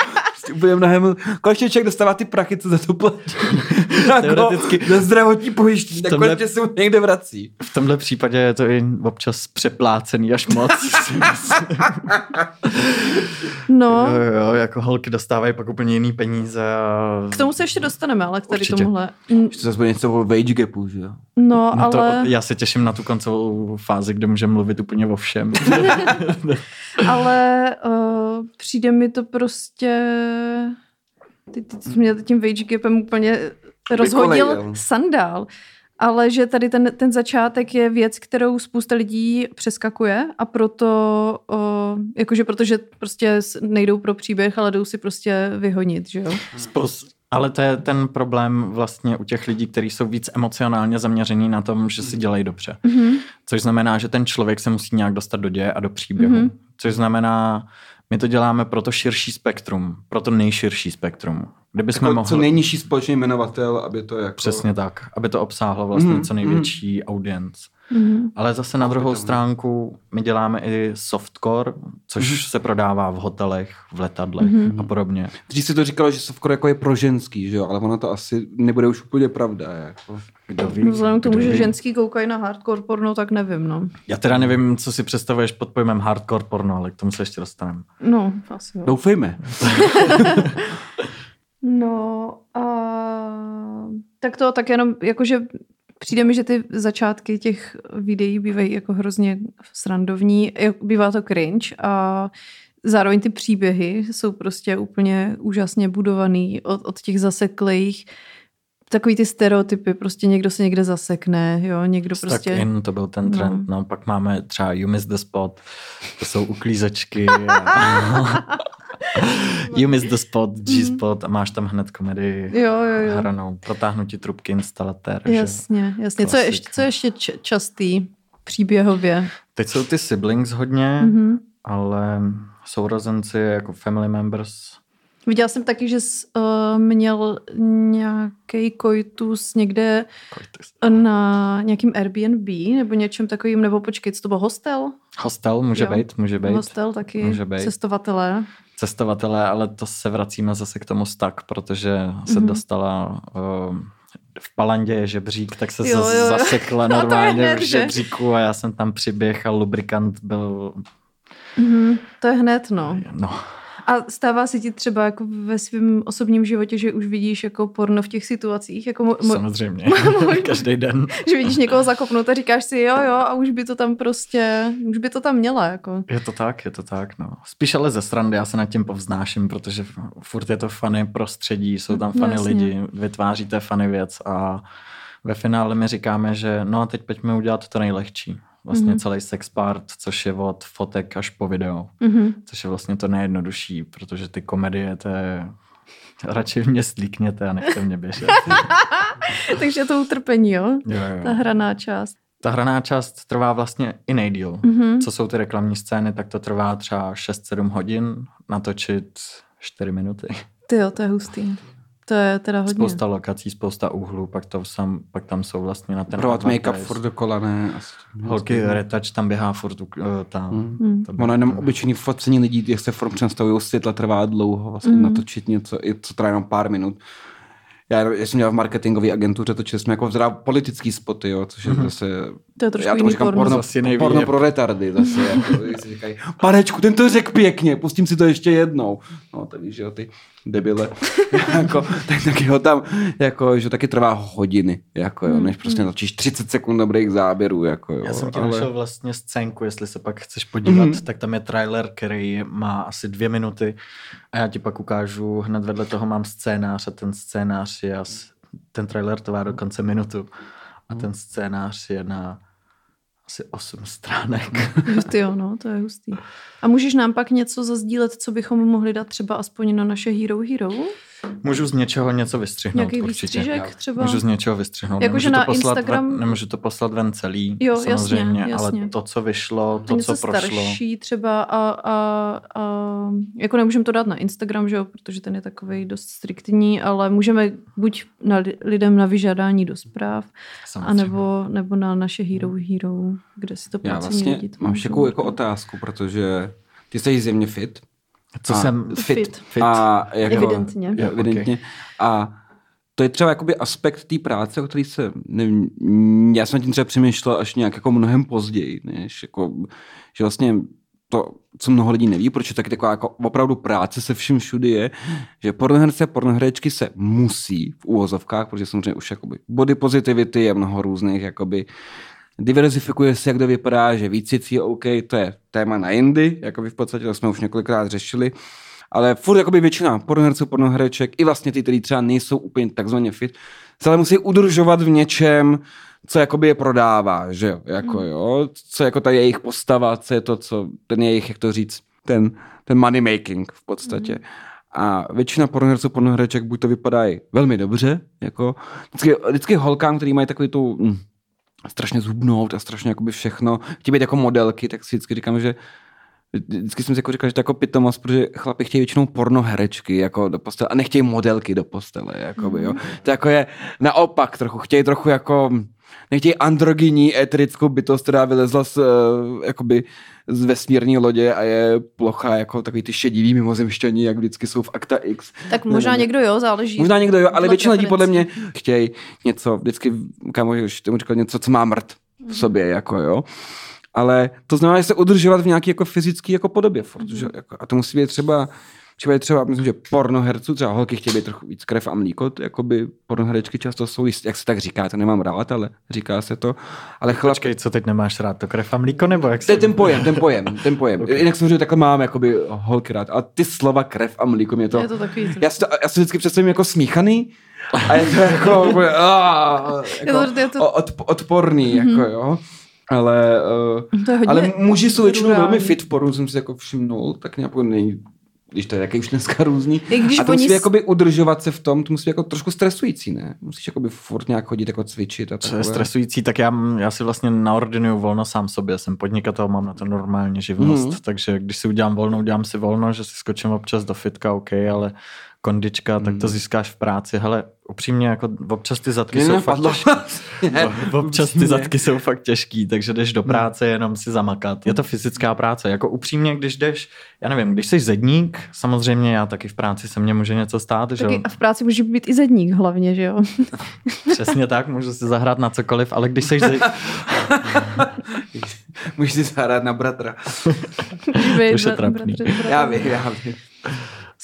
Bude mnohem, konečně člověk dostává ty prachy, co za to platí. jako Teoreticky- na zdravotní pojištění, tak tomhle- konečně se mu někde vrací. V tomhle případě je to i občas přeplácený až moc. No, jo, jo, jako holky dostávají pak úplně jiný peníze. A... k tomu se ještě dostaneme, ale k tady Určitě. tomuhle. To zase bude něco o wage gapu, že jo? No, No to, ale, já se těším na tu koncovou fázi, kde můžeme mluvit úplně o všem. ale uh, přijde mi to prostě... Ty, ty, ty jsi mě tím wage gapem úplně rozhodil Vykolejil. sandál. Ale že tady ten, ten začátek je věc, kterou spousta lidí přeskakuje a proto, uh, jakože protože prostě nejdou pro příběh, ale jdou si prostě vyhonit, že jo? Spous- ale to je ten problém vlastně u těch lidí, kteří jsou víc emocionálně zaměření na tom, že si dělají dobře. Mhm. Což znamená, že ten člověk se musí nějak dostat do děje a do příběhu. Mhm. Což znamená, my to děláme pro to širší spektrum, pro to nejširší spektrum. Kdyby jsme Jako, mohli... Co nejnižší společný jmenovatel, aby to jako... Přesně tak, aby to obsáhlo vlastně Mhm, co největší audience. Mhm. Ale zase na druhou stránku my děláme i softcore, což Mhm. se prodává v hotelech, v letadlech Mhm. a podobně. Dřív se to říkalo, že softcore jako je pro ženský, že jo? Ale ono to asi nebude už úplně pravda. Jako. Kdo ví? No, Vzhledem k tomu, že ví? ženský koukají na hardcore porno, tak nevím, no. Já teda nevím, co si představuješ pod pojmem hardcore porno, ale k tomu se ještě dostaneme. No, asi jo. Doufejme. No a tak to tak jenom jakože přijde mi, že ty začátky těch videí bývají jako hrozně srandovní, bývá to cringe a zároveň ty příběhy jsou prostě úplně úžasně budovaný od, od těch zaseklých takový ty stereotypy, prostě někdo se někde zasekne, jo, někdo Prostě... prostě... in, to byl ten trend. No. no, pak máme třeba You Miss the Spot, to jsou uklízečky. A... you Miss the Spot, G-Spot a máš tam hned komedii Jo, jo, jo. hranou. Protáhnutí trubky instalatér. že? Jasně, jasně. Co je ještě, co je ještě č- častý příběhově? Teď jsou ty siblings hodně, Mhm. ale sourozenci jako family members. Viděla jsem taky, že jsi, uh, měl nějaký koitus někde Koitus. na nějakým Airbnb nebo něčem takovým, nebo počkej, co to byl hostel? Hostel může Jo. být, může být. Hostel taky, Může být. cestovatelé. Cestovatelé, ale to se vracíme zase k tomu stak, protože se Mhm. dostala uh, v Palandě je žebřík, tak se Jo, jo, jo, zasekla No normálně hned, v že? žebříku a já jsem tam přiběh a lubrikant byl, Mhm, to je hned, no. no, A stává se ti třeba jako ve svém osobním životě, že už vidíš jako porno v těch situacích, jako mo- mo- samozřejmě, každý den. že vidíš někoho zakopnout a říkáš si jo, jo, a už by to tam prostě, už by to tam měla, jako. Je to tak, je to tak, no. Spíš ale ze srandy, já se nad tím povznáším, protože furt je to funny prostředí, jsou tam funny Jasně. lidi, vytváříte funny věc a ve finále my říkáme, že no a teď pojďme udělat to nejlehčí. Vlastně Mhm. celý sex part, což je od fotek až po video, Mhm. což je vlastně to nejjednodušší, protože ty komedie, to je radši mě slíkněte a nechte mě běžet. Takže to utrpení, jo? jo, Ta jo. hraná část. Ta hraná část trvá vlastně i nejdíl. Mhm. Co jsou ty reklamní scény, tak to trvá třeba 6-7 hodin natočit 4 minuty. Ty jo, to je hustý. To je teda hodně. Spousta lokací, spousta úhlů, pak, to sam, pak tam jsou vlastně na ten Provat make-up furt dokola, ne? Holky, retouch tam běhá furt uh, tam. Hmm. Hmm. To by- Ono jenom obyčejný focení lidí, jak se form představují, světla trvá dlouho, vlastně Mhm. natočit něco, i co trvá jenom pár minut. Já, já jsem dělal v marketingové agentuře, točili jsme jako vzrá politický spoty, jo, což je Mhm. zase... To je trošku já tomu říkám porno. porno, Zase jiný porno pro retardy zase. Jako, si říkají, panečku, ten to řekl pěkně, pustím si to ještě jednou. No, tak víš, že jo, ty debile. jako, tak taky ho tam, jako, že taky trvá hodiny, jako jo, než prostě natočíš 30 sekund dobrých záběrů, jako jo. Já jsem ti ale- našel vlastně scénku, jestli se pak chceš podívat, Mhm. mm-hmm. tak tam je trailer, který má asi dvě minuty a já ti pak ukážu, hned vedle toho mám scénář a ten scénář je asi, ten trailer trvá dokonce minutu a ten scénář je na asi 8 stránek. Ty jo, no, to je hustý. A můžeš nám pak něco zazdílet, co bychom mohli dát třeba aspoň na naše Hero Hero? Můžu z něčeho něco vystřihnout Nějaký určitě. třeba? Můžu z něčeho vystřihnout. Jakože Nemůžu na to poslat Instagram- Ven, nemůžu to poslat ven celý, Jo, jasně, samozřejmě, ale jasně. to, co vyšlo, A to, něco co prošlo. starší třeba a, a, a jako nemůžeme to dát na Instagram, že jo, protože ten je takový dost striktní, ale můžeme buď na li- lidem na vyžádání do zpráv, samozřejmě. anebo, nebo na naše Hero Hero, kde si to Já vlastně lidi mám takovou jako otázku, protože ty jsi zjevně fit Co A jsem fit. fit. fit. A jako, Evidentně. Jo, evidentně. A to je třeba jakoby aspekt té práce, o který se, nevím, já jsem nad tím třeba přemýšlel až nějak jako mnohem později, než jako, že vlastně to, co mnoho lidí neví, proč je taky taková jako opravdu práce se vším všudy je, že pornoherce a pornoherečky se musí v úvozovkách, protože samozřejmě už jakoby body positivity je mnoho různých, jakoby diverzifikuje se, jak to vypadá, že víc je OK, to je téma na jindy, jakoby v podstatě to jsme už několikrát řešili, ale furt jakoby většina pornoherců, pornohereček, i vlastně ty, kteří třeba nejsou úplně takzvaně fit, se ale musí udržovat v něčem, co jakoby je prodává, že jo, jako jo, co jako ta jejich postava, co je to, co ten jejich, jak to říct, ten, ten money making v podstatě. Mm. A většina pornoherců, pornohereček buď to vypadají velmi dobře, jako vždycky, vždycky holkám, který mají takový tu mm, strašně zhubnout a strašně jakoby všechno, chtějí být jako modelky, tak si vždycky říkám, že Vždycky jsem si jako říkal, že to jako pitomost, protože chlapi chtějí většinou pornoherečky jako do postele a nechtějí modelky do postele. Jakoby, jo. To jako je naopak trochu. Chtějí trochu jako, nechtějí androgyní eterickou bytost, která vylezla z, eh, jakoby, z vesmírní lodě a je plocha jako takový ty šedivý mimozemšťani, jak vždycky jsou v Akta X. Tak možná Nevím, někdo jo, záleží. Možná někdo jo, ale většina lidí podle mě chtějí něco, vždycky, kámo, už tomu říkal něco, co má mrt v sobě, jako jo. Ale to znamená, že se udržovat v nějaké jako fyzické jako podobě. Furt, že, jako, a to musí být třeba, třeba je třeba, myslím, že pornoherců, třeba holky chtějí být trochu víc krev a mlíko, to jakoby pornoherečky často jsou, jak se tak říká, to nemám rád, ale říká se to. Ale chlap, Počkej, co teď nemáš rád, to krev a mlíko, nebo jak to je se... ten pojem, ten pojem, ten pojem. Okay. Jinak samozřejmě takhle mám jakoby holky rád. A ty slova krev a mlíko mě to... Je to takový... Já si, to, já si vždycky představím jako smíchaný a je to jako, ah, jako Je to- je to- od, odporný, jako jo. Ale, uh, To je hodně ale muži jsou většinou velmi fit v pornu, jsem si jako všimnul, tak nějak jako nej, když to je taky už dneska různý. I když a to musí s- jakoby udržovat se v tom, to musí být jako trošku stresující, ne? Musíš jakoby furt nějak chodit jako cvičit a Co je takové. stresující, tak já, já si vlastně naordinuju volno sám sobě. Jsem podnikatel, mám na to normálně živnost, Mhm. takže když si udělám volno, udělám si volno, že si skočím občas do fitka, OK, ale kondička, tak to Mhm. získáš v práci. Hele, upřímně, jako občas ty zadky Mě jsou fakt těžký. Občas ty zadky jsou fakt těžký, takže jdeš do práce jenom si zamakat. Je to fyzická práce. Jako upřímně, když jdeš, já nevím, když jsi zedník, samozřejmě já taky v práci se mně může něco stát, že a v práci může být i zedník hlavně, že jo? Přesně tak, můžu si zahrát na cokoliv, ale když jsi zedník, Můžeš si zahrát na bratra. Už je trapný. Já vím, já vím.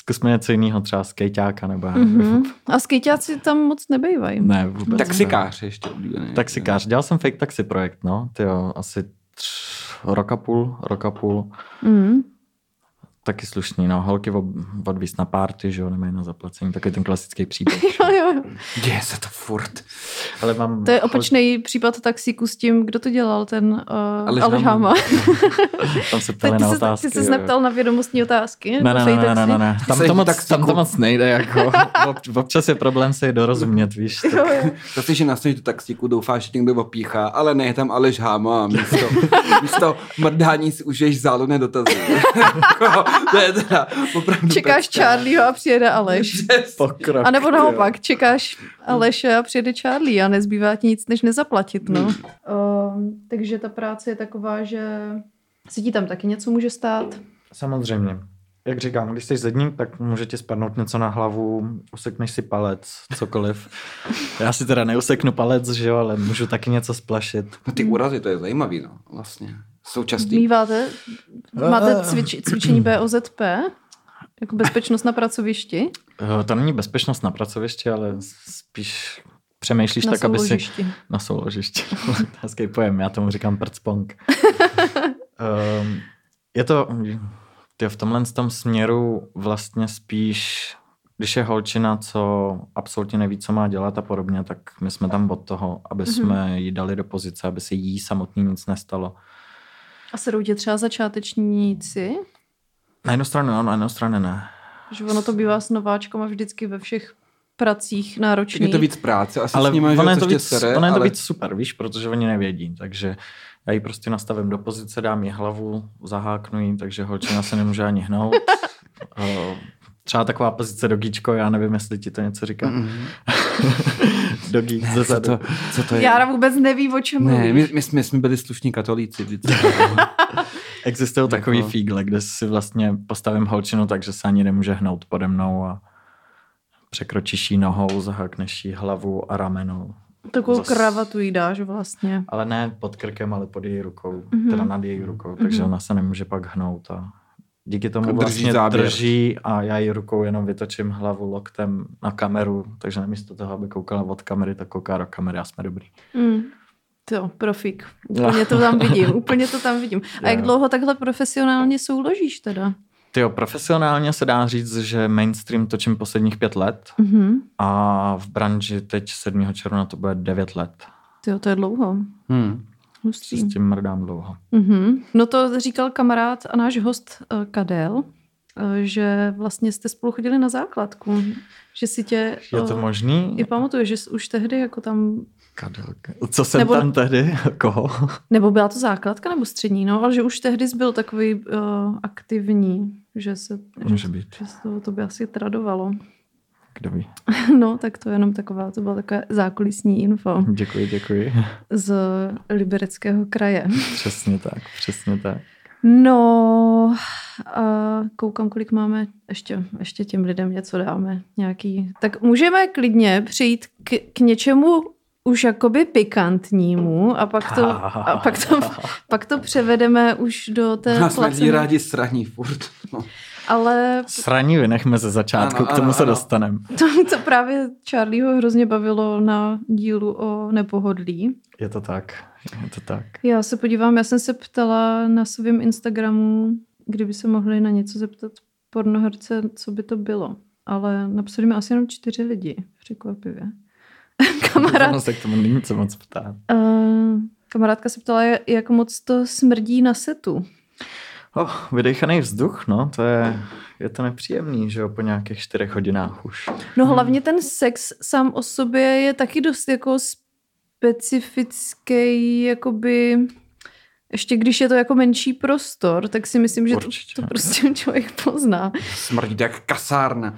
Zkusme něco jiného, třeba skejťáka nebo. Mhm. A skejťáci tam moc nebejvají. Ne, vůbec ne. Taxikář ještě oblíbený. Taxikář. Dělal jsem fake taxi projekt, no. Tyjo, asi tř, rok a půl, rok a půl. Mhm. Taky slušný, no. Holky ob, odvíz na párty, že jo, nemají na zaplacení. Takový ten klasický případ. Jo, jo. Děje se to furt. Ale mám... To je opačný případ taxíku s tím, kdo to dělal, ten uh, Aleš Aleš Hama. Hama. Tam se ptali na se, otázky. ty se jo. neptal na vědomostní otázky? Ne, ne, ne, ne, ne, ne. Tam, to moc, tam to moc nejde, jako. Ob- Občas je problém se je dorozumět, víš. Tak. Jo, jo. Zase, že nastaneš do taxíku, doufáš, že někdo opíchá, ale ne, je tam Aleš Háma a místo, místo mrdání si užiješ záludné dotazy. To je teda opravdu Čekáš pecka. Charlieho a přijede Aleš. Pokrok. A nebo naopak, čekáš Aleše a přijede Charlie a nezbývá ti nic, než nezaplatit. No. Um, takže ta práce je taková, že se ti tam taky něco může stát. Samozřejmě. Jak říkám, když jsi zedník, tak může ti spadnout něco na hlavu, usekneš si palec, cokoliv. Já si teda neuseknu palec, že jo, ale můžu taky něco splašit. No ty úrazy, to je zajímavý, no, vlastně. Jsou častý. Míváte, máte cvič, cvičení BOZP, jako bezpečnost na pracovišti, Eh, To není bezpečnost na pracovišti, ale spíš přemýšlíš na tak, aby si... souložišti. Na souložišti. Hezký pojem, já tomu říkám prcpong. um, je to tyjo, v tomhle tom směru vlastně spíš, když je holčina, co absolutně neví, co má dělat a podobně, tak my jsme tam od toho, aby Mhm. jsme jí dali do pozice, aby se jí samotný nic nestalo. A sedou tě třeba začátečníci, Na jednu stranu ano, na jednu stranu ne. že ono to bývá s nováčkom a vždycky ve všech pracích Tak je to víc práce, asi ale s nima, že ono je jo, to víc, sere, ono je to ale... víc super, víš, protože oni nevědí, takže já ji prostě nastavím do pozice, dám jí hlavu, zaháknu jí, takže holčina se nemůže ani hnout. Eh, Třeba taková pozice do gíčko, já nevím, jestli ti to něco říká. Mhm. Dogí Ne, co, to, co to je? Jára vůbec neví, o čem ne, mluvíš. my, my, jsme, jsme byli slušní katolíci vždycky. Existují takový Jako- fígle, kde si vlastně postavím holčinu, takže se ani nemůže hnout pode mnou a překročíš jí nohou, zahákneš jí hlavu a rameno. Takovou Zas- kravatu jí dáš vlastně. Ale ne pod krkem, ale pod její rukou, Mhm. teda nad její rukou, takže Mhm. ona se nemůže pak hnout a díky tomu Drží vlastně záběr. drží a já jí rukou jenom vytočím hlavu loktem na kameru, takže namísto toho, aby koukala od kamery, tak kouká do kamery a jsme dobrý. Mm. To, profík. Úplně to tam vidím, úplně to tam vidím. A jak dlouho takhle profesionálně souložíš teda? Tyjo, profesionálně se dá říct, že mainstream točím posledních pět let Mhm. a v branži teď 7. června to bude 9 let. Tyjo, to je dlouho. Hmm. Hustý. s tím mrdám dlouho. Mhm. No to říkal kamarád a náš host eh, Kadel, eh, že vlastně jste spolu chodili na základku. Že si tě... Je to eh, možný? I pamatuju, že už tehdy jako tam... Kadelka. Co jsem Nebo- tam tehdy? Koho? Nebo byla to základka nebo střední, no, ale že už tehdy byl takový uh, aktivní, že se... Může že, být. Že se to, to by asi tradovalo. Kdo ví? No, tak to je jenom taková, to byla taková zákulisní info Děkuji, děkuji. z Libereckého kraje. Přesně tak, přesně tak. No, a koukám, kolik máme, ještě, ještě těm lidem něco dáme, nějaký. Tak můžeme klidně přijít k, k něčemu už jakoby pikantnímu a pak to, a pak to, pak to převedeme už do té Nás rádi sraní furt. No. Ale Sraní vynechme ze začátku, Ano, k tomu ano, se ano. dostaneme. to, to právě Charlieho hrozně bavilo na dílu o nepohodlí. Je to tak, je to tak. Já se podívám, já jsem se ptala na svém Instagramu, kdyby se mohli na něco zeptat pornoherce, co by to bylo. Ale napsali mi asi jenom čtyři lidi, překvapivě. Kamarád, Ono se k tomu není co moc ptát. uh, kamarádka se ptala, jak moc to smrdí na setu. Oh, vydechaný vzduch, no, to je, je to nepříjemný, že jo, po nějakých čtyřech hodinách už. No hlavně ten sex sám o sobě je taky dost jako specifický, jakoby... Ještě když je to jako menší prostor, tak si myslím, že to, Určitě. to prostě člověk pozná. Smrdí jak kasárna.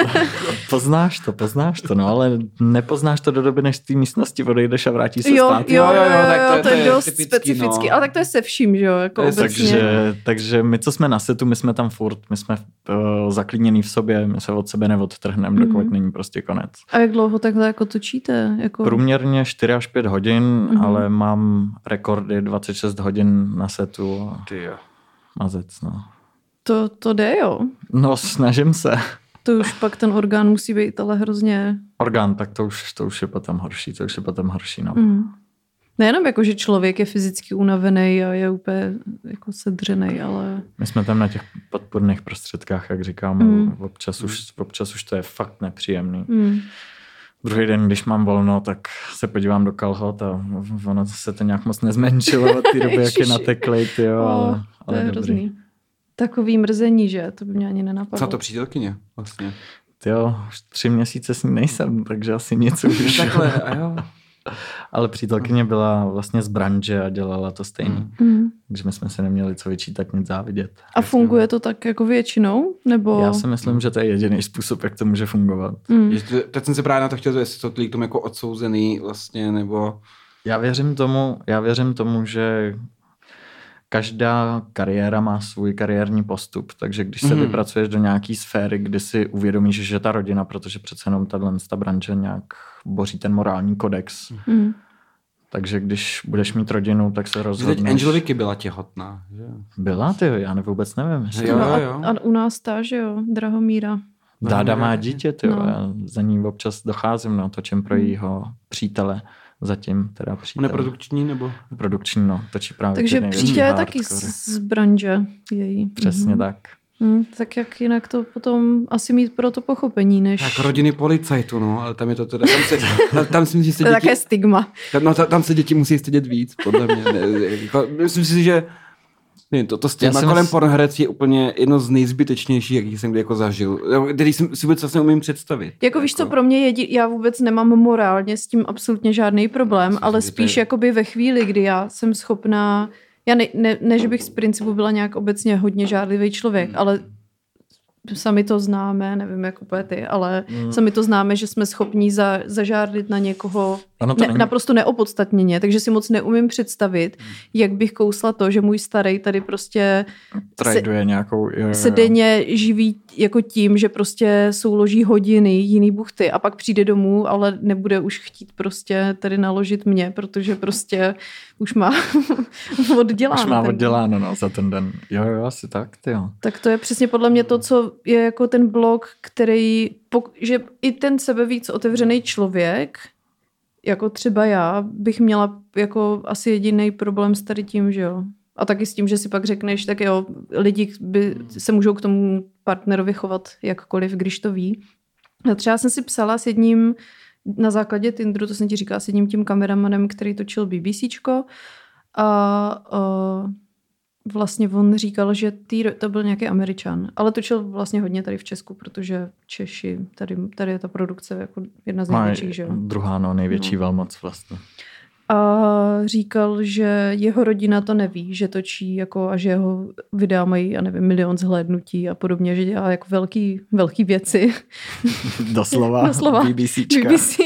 Poznáš to, poznáš to, no, ale nepoznáš to do doby, než z té místnosti odejdeš a vrátíš se Jo, zpátky. jo, Jo, jo, jo, jo, tak to jo, je- to je to je dost typický, specifický. no. Ale tak to je se vším, že jo, jako To je obecně. Takže, takže my, co jsme na setu, my jsme tam furt, my jsme uh, zaklínění v sobě, my se od sebe neodtrhneme, Mhm. dokud není prostě konec. A jak dlouho takhle jako točíte? Jako... Průměrně 4 až 5 hodin, Mhm. ale mám rekordy 26 hodin na setu a Ty jo. mazec, no. To, to jde, jo. No, snažím se. To už pak ten orgán musí být ale hrozně... Orgán, tak to už, to už je potom horší, to už je potom horší, no. Mm. Nejenom jako, že člověk je fyzicky unavený a je úplně jako sedřený, ale... My jsme tam na těch podporných prostředkách, jak říkám, Mm. občas, už, občas už to je fakt nepříjemný. Mm. Druhý den, když mám volno, tak se podívám do kalhot a ono se to nějak moc nezmenšilo od té doby, jak je nateklej, ty jo, O, ale, to ale je dobrý. hrozný. Takový mrzení, že? To by mě ani nenapadlo. Co to přítelkyně vlastně? Ty jo, už tři měsíce s ní nejsem, takže asi něco už. Takhle, a jo. Ale přítelkyně byla vlastně z branže a dělala to stejný. Mm. Mm. Takže my jsme se neměli co vyčítat, nic závidět. A funguje to tak jako většinou? Nebo... Já si myslím, že to je jediný způsob, jak to může fungovat. Mm. Jestli- Teď jsem se právě na to chtěl, jestli to k tomu jako odsouzený vlastně, nebo... Já věřím tomu, já věřím tomu, že každá kariéra má svůj kariérní postup, takže když se Mhm. vypracuješ do nějaký sféry, kdy si uvědomíš, že ta rodina, protože přece jenom tahle ta branže nějak boří ten morální kodex, Mm. takže když budeš mít rodinu, tak se Že teď rozhodneš. Angel Vicky byla těhotná. Že? Byla ty, já ne, vůbec nevím. Jo, no a, jo. a u nás ta, že jo, Drahomíra. Dáda má dítě, ty, No. já za ní občas docházím, no, točím pro jejího přítele, zatím teda On přítele. je produkční, nebo? Produkční, no, točí právě Takže příště je taky z, branže její. Přesně Mhm. tak. Mm, tak jak jinak to potom asi mít pro to pochopení, než... Tak rodiny policajtu, no, ale tam je to teda, tam se, tam, tam si myslím, že se to je děti, také stigma. tam, no, ta- tam se děti musí stydět víc, podle mě. Ne, jako, myslím si, že nevím, to, to s těma kolem s- pornoherec je úplně jedno z nejzbytečnějších, jaký jsem kdy jako zažil. Který jsem si vůbec vlastně umím představit. Jako víš co, pro mě jedi, já vůbec nemám morálně s tím absolutně žádný problém, Myslím, ale spíš je- jakoby ve chvíli, kdy já jsem schopná, já ne, ne, ne že bych z principu byla nějak obecně hodně žádlivý člověk, Hmm. ale sami to známe, nevím jak úplně ty, ale mm. sami to známe, že jsme schopní za, zažárlit na někoho ano, to ne, naprosto neopodstatněně, takže si moc neumím představit, mm. jak bych kousla to, že můj starý tady prostě Traduje se, nějakou, jo, jo, se denně živí jako tím, že prostě souloží hodiny jiný buchty a pak přijde domů, ale nebude už chtít prostě tady naložit mě, protože prostě už má odděláno. Už má odděláno no, za ten den. Jo, jo, asi tak, ty jo. Tak to je přesně podle mě to, co je jako ten blog, který, že i ten sebevíc otevřený člověk, jako třeba já, bych měla jako asi jediný problém s tady tím, že jo. A taky s tím, že si pak řekneš, tak jo, lidi by se můžou k tomu partnerovi chovat jakkoliv, když to ví. A třeba jsem si psala s jedním na základě Tinderu, to jsem ti říkala, s jedním tím kameramanem, který točil BBCčko a, a vlastně on říkal, že tý, to byl nějaký američan, ale točil vlastně hodně tady v Česku, protože Češi, tady, tady je ta produkce jako jedna z největších, že jo? Druhá, no, největší no. velmoc vlastně. A říkal, že jeho rodina to neví, že točí jako a že jeho videa mají, já nevím, milion zhlédnutí a podobně, že dělá jako velký, velký věci. Doslova, Doslova. BBCčka. BBC.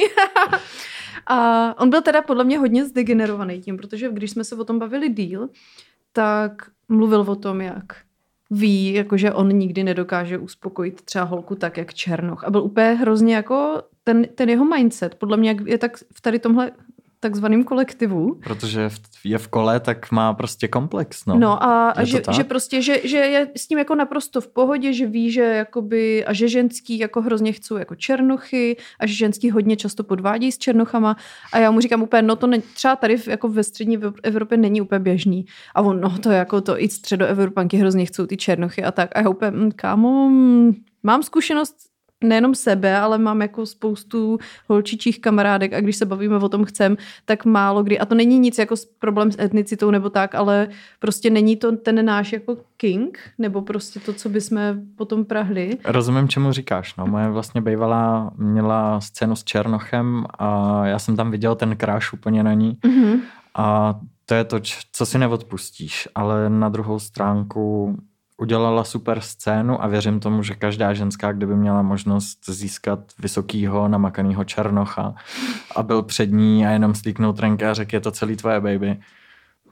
a on byl teda podle mě hodně zdegenerovaný tím, protože když jsme se o tom bavili díl, tak mluvil o tom, jak ví, jakože on nikdy nedokáže uspokojit třeba holku tak, jak Černoch. A byl úplně hrozně jako ten, ten jeho mindset, podle mě je tak v tady tomhle takzvaným kolektivu. Protože je v kole, tak má prostě komplex. No, no a, a že, že, prostě, že, že je s tím jako naprosto v pohodě, že ví, že jakoby, a že ženský jako hrozně chcou jako černochy a že ženský hodně často podvádí s černochama a já mu říkám úplně, no to ne, třeba tady v, jako ve střední Evropě není úplně běžný a on, no to jako to i středoevropanky hrozně chcou ty černochy a tak a já úplně, mm, kámo, mm, mám zkušenost nejenom sebe, ale mám jako spoustu holčičích kamarádek a když se bavíme o tom chcem, tak málo kdy, a to není nic jako problém s etnicitou nebo tak, ale prostě není to ten náš jako king, nebo prostě to, co bychom potom prahli. Rozumím, čemu říkáš. No. Moje vlastně bývalá měla scénu s Černochem a já jsem tam viděl ten kráš úplně na ní. Mm-hmm. A to je to, co si neodpustíš, ale na druhou stránku udělala super scénu a věřím tomu, že každá ženská, kdyby měla možnost získat vysokýho, namakanýho černocha a byl před ní a jenom slíknout trenky a řekl, je to celý tvoje baby,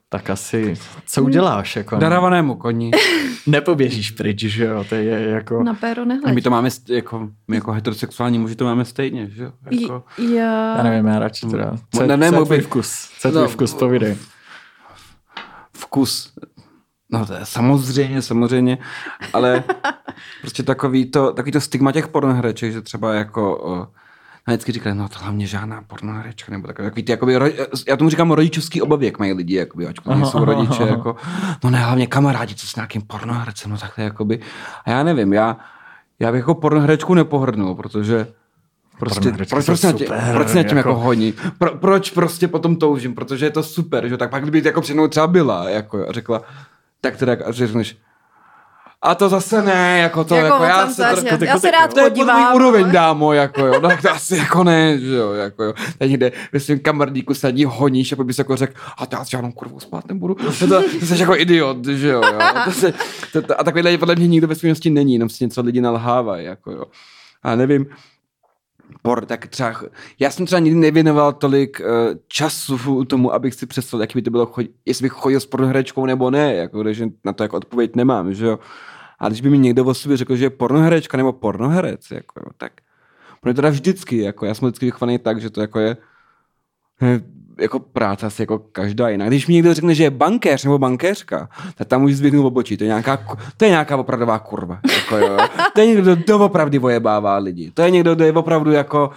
tak asi, co uděláš? Jako, Darovanému koni. Nepoběžíš pryč, že jo, to je jako... Na péro nehleď. My to máme, jako, my jako heterosexuální muži to máme stejně, že jo? Jako... Já... já nevím, já radši teda. Co, ne, ne, co je tvůj vkus? Co je tvůj no, vkus, povídej. Vkus. No to je samozřejmě, samozřejmě, ale prostě takový to, takový to stigma těch pornohereček, že třeba jako a vždycky říkali, no to hlavně žádná pornoherečka, nebo takový, takový ty, jakoby, já tomu říkám rodičovský obavy, jak mají lidi, jakoby, ať jsou rodiče, jako, no ne, hlavně kamarádi, co s nějakým pornohercem, no takhle, jakoby. A já nevím, já, já bych jako pornoherečku nepohrnul, protože Prostě, proč, proč, na tě, proč na tím jako, jako honí? Pro, proč prostě potom toužím? Protože je to super, že tak pak kdyby jako před třeba byla jako, a řekla, tak teda a řekneš, a to zase ne, jako to, jako, jako já, se, to, jako, já se rád podívám. To je úroveň, dámo, jako jo, no to asi jako ne, že jo, jako jo. Teď někde ve svém kamardíku sadí honíš a pak bys jako řekl, a to já s žádnou kurvou spát nebudu. To, to, to jsi jako idiot, že jo, jo. To se, to, to, a takovýhle podle mě nikdo ve skutečnosti není, jenom si něco lidi nalhávají, jako jo. A nevím, por, tak třeba, já jsem třeba nikdy nevěnoval tolik uh, času tomu, abych si představil, jaký by to bylo, chodit, jestli bych chodil s pornoherečkou nebo ne, jako, že na to jako odpověď nemám, že jo. A když by mi někdo o sobě řekl, že je pornoherečka nebo pornoherec, jako, tak pro teda vždycky, jako, já jsem vždycky vychovaný tak, že to jako je jako práce asi jako každá jiná. Když mi někdo řekne, že je bankéř nebo bankéřka, tak tam už zběhnu obočí. To je nějaká, to je nějaká opravdová kurva. Jako jo. To je někdo, kdo opravdu vojebává lidi. To je někdo, kdo je opravdu jako,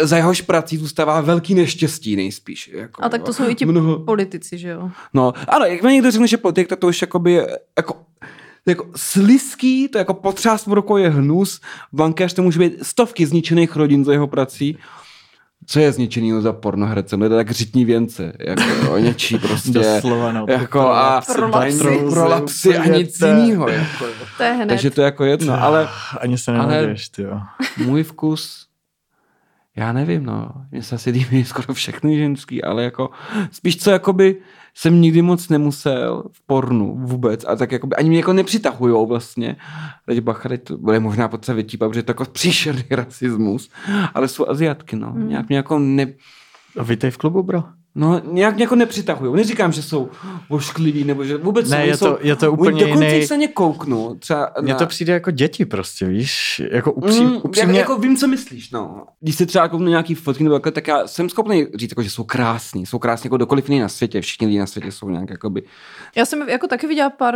za jehož prací zůstává velký neštěstí nejspíš. Jako, A tak to jsou i ti Mnoho... politici, že jo? No, ano, jak mi někdo řekne, že politik, tak to už jakoby, jako, jako sliský, to jako potřást rukou je hnus, bankéř to může být stovky zničených rodin za jeho prací co je zničený za pornoherce? No je to tak řitní věnce, jako o něčí prostě. Doslova, no, jako a prolapsy a nic jiného. Jako. To je hned. Takže to je jako jedno, ale... Ani se nenaděješ, ty jo. Můj vkus, já nevím, no. Mně se asi líbí skoro všechny ženský, ale jako spíš co jakoby jsem nikdy moc nemusel v pornu vůbec a tak jakoby ani mě jako nepřitahujou vlastně. Teď bacha, teď to bude možná potřeba vytípat, protože to jako příšerný rasismus, ale jsou Aziatky, no. Hmm. Nějak mě jako ne... A vítej v klubu, bro. No, nějak jako nepřitahují. Neříkám, že jsou oškliví, nebo že vůbec ne, jsou. je, jsou, to, je to úplně dokonce, jiný... se ně kouknu, třeba Mně na... to přijde jako děti prostě, víš? Jako upřím, Mm, upřímně... jak, jako vím, co myslíš, no. Když si třeba kouknu nějaký fotky nebo takhle, tak já jsem schopný říct, jako, že jsou krásní. Jsou krásní jako dokoliv jiný na světě. Všichni lidi na světě jsou nějak jakoby... Já jsem jako taky viděla pár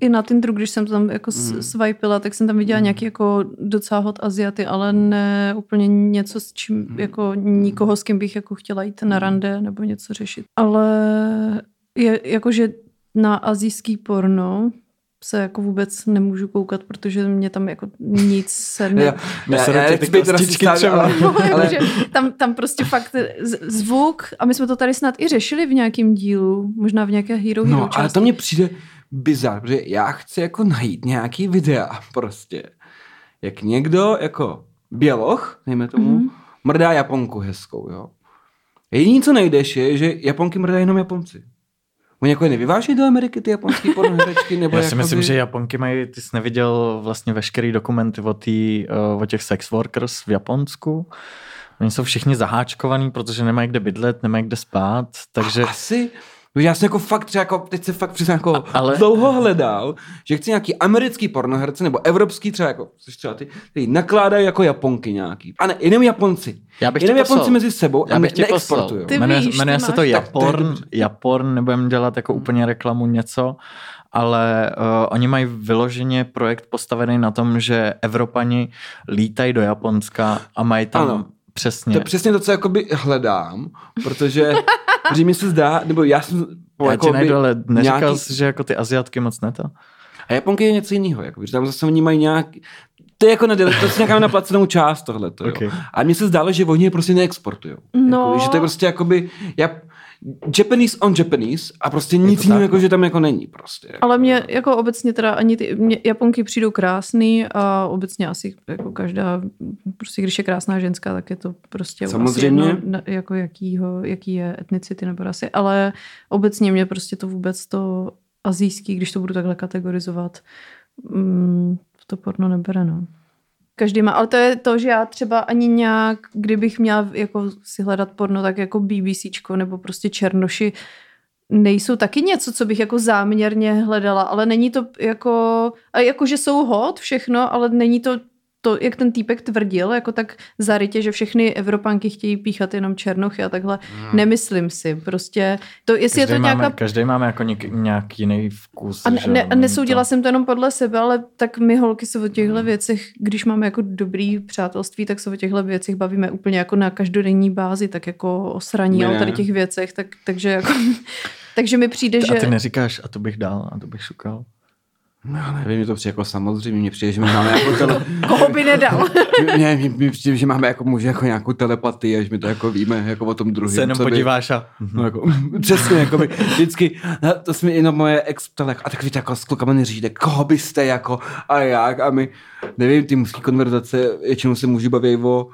i na Tinderu, když jsem tam jako mm. swipila, tak jsem tam viděla mm. nějaký jako docela hot Aziaty, ale ne úplně něco, s čím mm. jako nikoho, s kým bych jako chtěla jít na rande nebo něco řešit. Ale je jakože na azijský porno se jako vůbec nemůžu koukat, protože mě tam jako nic se ne... Já, já, já, já ty kostičky třeba. Ale, ale... tam, tam prostě fakt zvuk, a my jsme to tady snad i řešili v nějakém dílu, možná v nějaké Hero Hero No, části. ale to mně přijde bizar, protože já chci jako najít nějaký videa prostě, jak někdo jako běloch, nejme tomu, mm-hmm. mrdá Japonku hezkou, jo. Jediné, co najdeš, je, že Japonky mrdají jenom Japonci. Oni jako nevyváží do Ameriky ty japonské pornoherečky? Nebo Já si jakoby... myslím, že Japonky mají, ty jsi neviděl vlastně veškerý dokumenty o, tý, o těch sex workers v Japonsku. Oni jsou všichni zaháčkovaní, protože nemají kde bydlet, nemají kde spát, takže... Asi, já jsem jako fakt třeba jako, teď se fakt přiznám jako ale... dlouho hledal, že chci nějaký americký pornoherce nebo evropský třeba jako, což třeba ty, ty nakládají jako Japonky nějaký. A ne, jenom Japonci. Já bych jenom Japonci poslal. mezi sebou Já a bych ne, neexportují. Jmenuje, jmenuje se to Japorn, Japorn, nebudeme dělat jako úplně reklamu něco, ale uh, oni mají vyloženě projekt postavený na tom, že Evropani lítají do Japonska a mají tam ano. Přesně. To je přesně to, co jakoby hledám, protože, protože mi se zdá, nebo já jsem... Já ti najdu, ale neříkal nějaký... jsi, že jako ty Aziatky moc ne to? A Japonky je něco jiného, jako, že tam zase oni mají nějak, to je jako na, to je nějaká naplacenou část tohle. Okay. A mně se zdálo, že oni je prostě neexportují. No. Jako, že to je prostě jakoby, já, Japanese on Japanese a prostě nic jiného, jako, že tam jako není prostě. Jako. Ale mě jako obecně teda ani ty mě, Japonky přijdou krásný a obecně asi jako každá, prostě když je krásná ženská, tak je to prostě Samozřejmě. Asi jedno, jako jakýho, jaký je etnicity nebo rasy, ale obecně mě prostě to vůbec to azijský, když to budu takhle kategorizovat, mm, to porno nebere, no každý má, ale to je to, že já třeba ani nějak, kdybych měla jako si hledat porno, tak jako BBCčko nebo prostě Černoši nejsou taky něco, co bych jako záměrně hledala, ale není to jako, jako, že jsou hot všechno, ale není to to, jak ten týpek tvrdil, jako tak zarytě, že všechny Evropanky chtějí píchat jenom černochy a takhle, hmm. nemyslím si. Prostě to, jestli každý je to máme, nějaká... Každý máme jako něk, nějak jiný vkus. A, ne, ne, a nesoudila to... jsem to jenom podle sebe, ale tak my holky se o těchto hmm. věcech, když máme jako dobrý přátelství, tak se o těchto věcech bavíme úplně jako na každodenní bázi, tak jako o sraní a o tady těch věcech, tak, takže jako... takže mi přijde, že... A ty neříkáš, a to bych dal, a to bych šukal. No, nevím, mě to přijde jako samozřejmě, mně přijde, že my máme jako tele... Koho by nedal? Mně, mně, mně přijde, že máme jako muži jako nějakou telepatii, až my to jako víme jako o tom druhém. Se jenom podíváš a... No, jako, přesně, jako by, vždycky, no, to jsme jenom moje ex ptala, a tak víte, jako s klukama neříte, koho byste jako a jak a my, nevím, ty mužské konverzace, většinou se muži baví o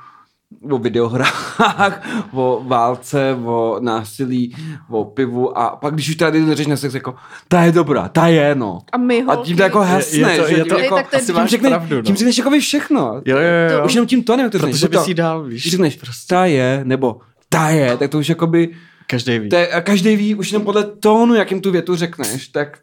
o videohrách, o válce, o násilí, o pivu a pak když už tady řeč na sex, jako ta je dobrá, ta je, no. A my holky. A tím to jako hasne, je, je to, že je to, jako, tak to je, tím, řekne, pravdu, no. tím řekneš jako všechno. Jo, jo, jo. Už jenom tím to nevím, to Protože bys jí dál, víš. Když řekneš, prostě. ta je, nebo ta je, tak to už jakoby... Každý ví. a každý ví, už jenom podle tónu, jakým tu větu řekneš, tak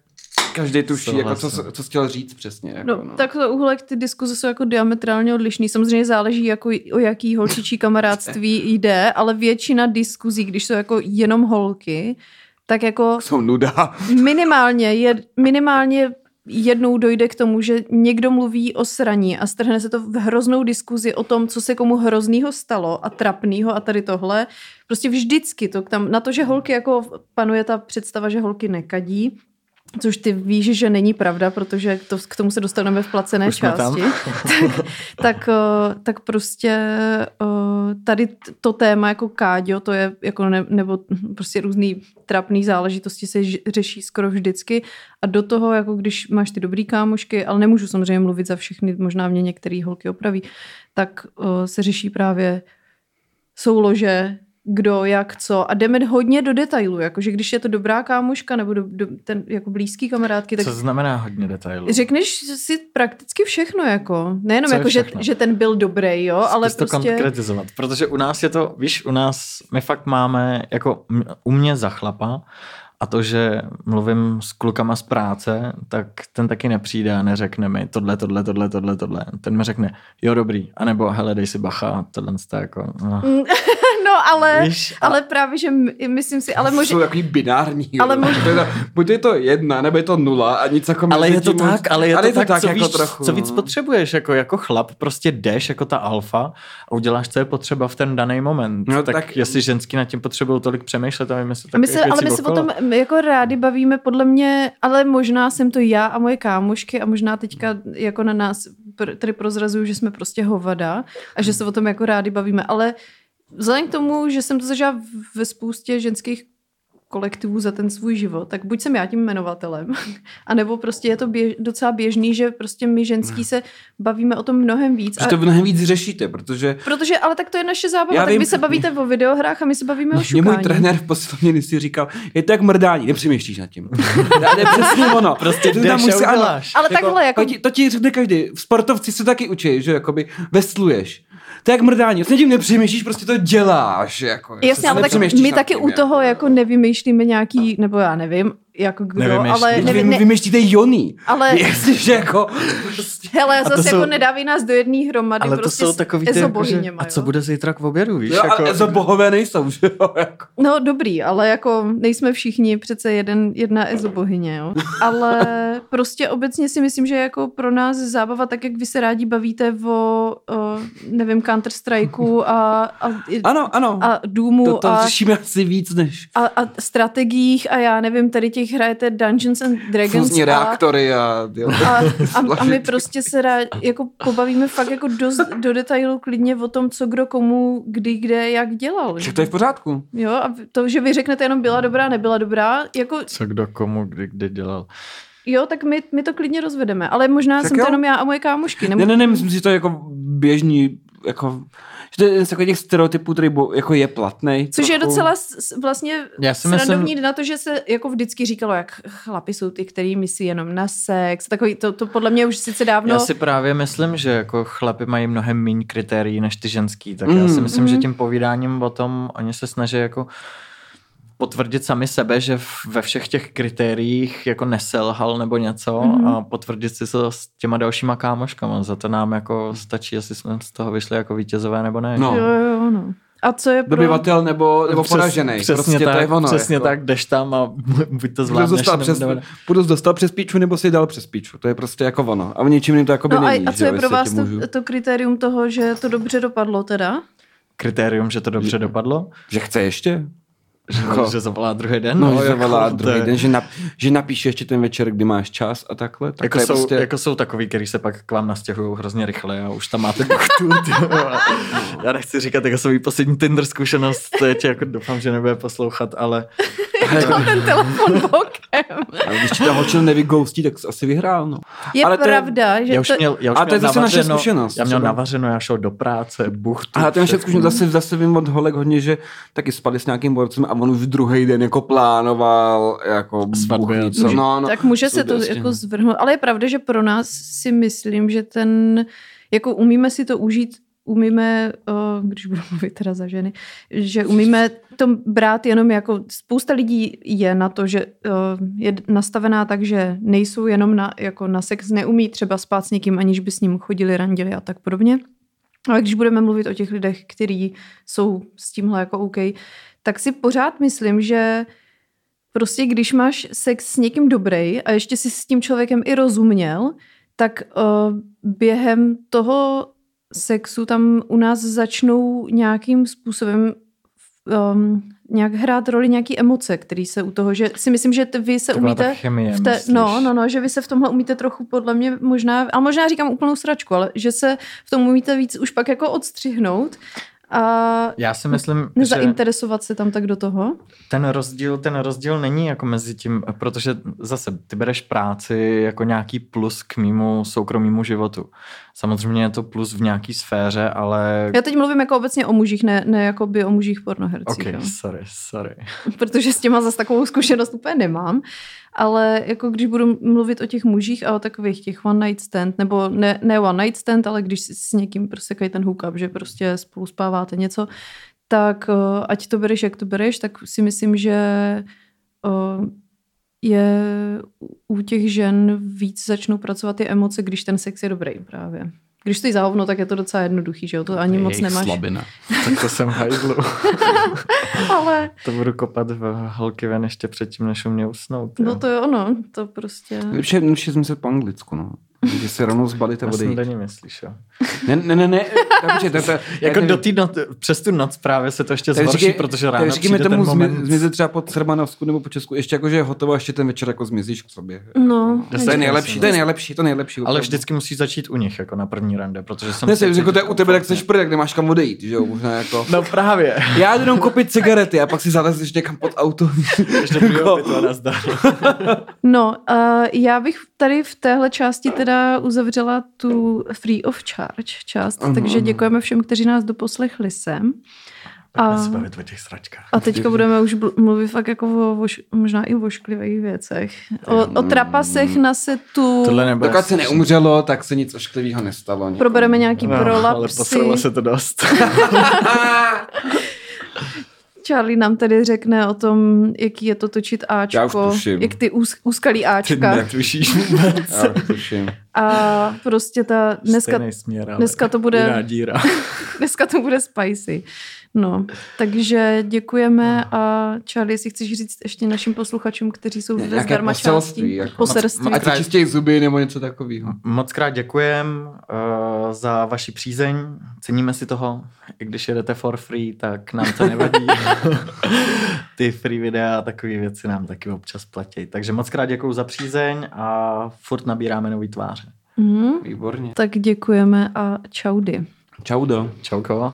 každý tuší, jako co, co chtěl říct přesně. Jako, no, no. Tak to uhlek, ty diskuze jsou jako diametrálně odlišný. Samozřejmě záleží, jako o jaký holčičí kamarádství jde, ale většina diskuzí, když jsou jako jenom holky, tak jako... Jsou nuda. Minimálně, je, minimálně jednou dojde k tomu, že někdo mluví o sraní a strhne se to v hroznou diskuzi o tom, co se komu hroznýho stalo a trapnýho a tady tohle. Prostě vždycky to tam, na to, že holky jako panuje ta představa, že holky nekadí, Což ty víš, že není pravda, protože to, k tomu se dostaneme v placené Už části. tak, tak, eh, tak prostě eh, tady to téma jako káďo, to je jako ne, nebo prostě různý trapný záležitosti se řeší skoro vždycky a do toho, jako když máš ty dobrý kámošky, ale nemůžu samozřejmě mluvit za všechny, možná mě některé holky opraví, tak eh, se řeší právě soulože kdo, jak, co a jdeme hodně do detailu, jakože když je to dobrá kámoška nebo do, do, ten jako blízký kamarádky, tak Co znamená hodně detailů? řekneš si prakticky všechno, jako. Nejenom Co jako, že, že ten byl dobrý, jo, ale Zkus to prostě... konkretizovat, protože u nás je to, víš, u nás, my fakt máme, jako u mě za chlapa, a to, že mluvím s klukama z práce, tak ten taky nepřijde a neřekne mi tohle, tohle, tohle, tohle, tohle. Ten mi řekne, jo dobrý, anebo hele, dej si bacha, tohle to jako, no. No, ale, Víš, a- ale právě, že my- myslím si, ale Jsou možná... takový binární. Ale jo. mož- To je to, buď je to jedna, nebo je to nula a nic jako Ale je to tím tak, ale je ale to, tak, co, jako víš, trochu, co víc no. potřebuješ, jako, jako chlap, prostě jdeš jako ta alfa a uděláš, co je potřeba v ten daný moment. No, tak, tak- jestli ženský nad tím potřebují tolik přemýšlet a My takových se, ale my se o okolo. tom my jako rádi bavíme, podle mě, ale možná jsem to já a moje kámošky a možná teďka jako na nás pr- tady prozrazuju, že jsme prostě hovada a že se o tom jako rádi bavíme, ale vzhledem k tomu, že jsem to zažila v- ve spoustě ženských kolektivů za ten svůj život, tak buď jsem já tím jmenovatelem, anebo prostě je to běž, docela běžný, že prostě my ženský se bavíme o tom mnohem víc. Že to mnohem víc řešíte, protože Protože, ale tak to je naše zábava, Já tak vím, vy se bavíte o videohrách a my se bavíme o Mě můj šukání. trenér v poslední si říkal, je to jak mrdání, nepřemýšlíš nad tím. To je přesně ono. Prostě Ty jdeš tam a musí- ano. Ale takhle, jako- To ti, to ti řekne každý. Sportovci se taky učí, že jakoby vesluješ. To je jak mrdání, vlastně tím nepřemýšlíš, prostě to děláš. Jako, Jasně, ale tak my taky tím, u toho jako nevymýšlíme nějaký, nebo já nevím, jako kdo, Nevymýšlí. ale Vy, nevím, vy, ne, vymýšlíte joný. ale Jasně, že jako... hele, A to zase jsou- jako nedávej nás do jedné hromady, Ale to prostě jsou takový ty, jako, že, a co bude zítra k obědu, víš? Jo, jako, ale za bohové nejsou, že jo? Jako. No dobrý, ale jako nejsme všichni přece jeden, jedna ezobohyně, jo. Ale prostě obecně si myslím, že jako pro nás zábava, tak jak vy se rádi bavíte o, o nevím, Counter-Strikeu a, a, Ano, ano. a Doomu to, to a, řešíme asi víc než a, a strategiích a já nevím, tady těch hrajete Dungeons and Dragons fúzní a, reaktory a... Jo. a, a, a my prostě se rád, jako pobavíme fakt jako dost do detailu klidně o tom, co kdo komu, kdy, kde, jak dělal. Že to je v pořádku. Jo, a to, že vy řeknete jenom byla dobrá, nebyla dobrá, jako Co kdo komu kdy, kdy dělal. jo, tak my, my to klidně rozvedeme, ale možná Tak jsem jo. to jenom já a moje kámošky. Nebo... Ne, ne, ne, myslím si, že to je jako běžný, jako, že to je jeden z takových těch stereotypů, který bo, jako je platný. Což je docela s- s- vlastně Já si srandovní myslím, na to, že se jako vždycky říkalo, jak chlapi jsou ty, který myslí jenom na sex. Takový, to, to podle mě už sice dávno... já si právě myslím, že jako chlapi mají mnohem méně kritérií než ty ženský, tak já Mm. si myslím, že Mm. tím povídáním o tom oni se snaží jako potvrdit sami sebe, že v- ve všech těch kritériích jako neselhal nebo něco Mhm. a potvrdit si to s těma dalšíma kámoškama. Za to nám jako stačí, jestli jsme z toho vyšli jako vítězové nebo ne. No. Jo, jo, no. A co je pro... Dobyvatel nebo, nebo poražený. Přesně prostě tak, to je ono. přesně jako. tak, jdeš tam a buď to Budu zvládneš, dostal, nebo přes, nebo ne. budu dostal přes píču, nebo si dal přes píču. To je prostě jako ono. A v něčím jiným to jako by No a, není. a že co je pro vás to, můžu- to kritérium toho, že to dobře dopadlo teda? Kritérium, že to dobře dopadlo, Že chce ještě? Že, Jako- že zavolá druhý den. No, že jako, zavolá to druhý je- den, že, nap, že napíše ještě ten večer, kdy máš čas a takhle. Tak Jako to jsou, prostě... jako jsou takový, který se pak k vám nastěhují hrozně rychle a už tam máte buchtu. Já nechci říkat jako svůj poslední Tinder zkušenost, to je tě jako doufám, že nebude poslouchat, ale Dal ten telefon bokem. Ale když ti ta holčina nevygoustí, tak jsi asi vyhrál, no. Je Ale to je- pravda, že já už to... měl, já už A to je zase naše zkušenost Já měl třeba. navařeno, já šel do práce, buchtu. A to je všechno. všechno, zase, zase vím od holek hodně, že taky spali s nějakým borcem a on už druhý den jako plánoval jako. Může- No, no. tak může se to jako zvrhnout. Ale je pravda, že pro nás si myslím, že ten, jako umíme si to užít, umíme, uh, když budu mluvit teda za ženy, že umíme to brát jenom jako, spousta lidí je na to, že uh, je nastavená tak, že nejsou jenom na, jako na sex, neumí třeba spát s někým, aniž by s ním chodili, randili a tak podobně. Ale když budeme mluvit o těch lidech, kteří jsou s tímhle jako OK, tak si pořád myslím, že prostě když máš sex s někým dobrý a ještě si s tím člověkem i rozuměl, tak uh, během toho sexu tam u nás začnou nějakým způsobem um, nějak hrát roli nějaký emoce, který se u toho, že si myslím, že vy se Taková ta umíte chemie, v té, myslíš? no, no, no, že vy se v tomhle umíte trochu podle mě možná, a možná říkám úplnou sračku, ale že se v tom umíte víc už pak jako odstřihnout a Já si myslím, že nezainteresovat se tam tak do toho. ten rozdíl, ten rozdíl není jako mezi tím, protože zase ty bereš práci jako nějaký plus k mýmu soukromému životu. Samozřejmě je to plus v nějaký sféře, ale... Já teď mluvím jako obecně o mužích, ne, ne jako by o mužích pornohercích. Ok, jo. sorry, sorry. protože s těma zase takovou zkušenost úplně nemám. Ale jako když budu mluvit o těch mužích a o takových těch one night stand, nebo ne, ne one night stand, ale když si s někým prostě ten hookup, že prostě spolu spáváte něco, tak uh, ať to bereš, jak to bereš, tak si myslím, že uh, je u těch žen víc začnou pracovat ty emoce, když ten sex je dobrý právě. Když stojí za hovno, tak je to docela jednoduchý, že jo? To ani moc Jejich nemáš. slabina. Tak to jsem hajzlu. Ale to budu kopat v holky ven ještě předtím, než u mě usnout. no jo. to je ono, to prostě... Lepší, lepší zmizet po anglicku, no. Že si rovnou zbalit a Já jsem odejít. myslíš, jo. Ne, ne, ne, ne. Takže, to, to, Jako do noc, přes tu noc právě se to ještě zhorší, protože ráno říkáme přijde tomu ten zmi, moment. zmizet třeba po Srbanovsku nebo po Česku, ještě jako, že je hotovo, ještě ten večer jako zmizíš k sobě. No, To je nejlepší, to je nejlepší, to je nejlepší. Ale opravdu. vždycky musíš začít u nich, jako na první rande, protože jsem... Ne, se jsem řekl, to je u tebe, tak jsi prd, tak nemáš kam odejít, že jo, možná jako. No právě. Já jdu jenom koupit cigarety a pak si zalezeš někam pod auto. Ještě nazdar. No, uh, já bych tady v téhle části teda uzavřela tu free of charge část, Aha, takže děkujeme všem, kteří nás doposlechli sem. A, se bavit o těch sračkách. a teďka budeme už mluvit fakt jako o, voš, možná i o ošklivých věcech. O, o trapasech na setu, Tohle nebude... Dokud se neumřelo, tak se nic ošklivého nestalo. nikomu. probereme nějaký No, ale prolapsy. posralo se to dost. Charlie nám tady řekne o tom, jaký je to točit Já už Ačko, tuším. jak ty úz, úskalý Ty Ačka. netušíš vůbec. Já už tuším. A prostě ta dneska, směr, ale dneska to bude- jiná díra. Dneska to bude spicy. No, takže děkujeme a Charlie, jestli chceš říct ještě našim posluchačům, kteří jsou zde zdarma částí. jako. Poselství. Ať si čistějí zuby nebo něco takového. Moc krát děkujem uh, za vaši přízeň. Ceníme si toho. I když jedete for free, tak nám to nevadí. Ty free videa a takové věci nám taky občas platí. Takže moc krát děkuji za přízeň a furt nabíráme nový tváře. Mhm. Výborně. Tak děkujeme a čaudy. Čau do. Čauko.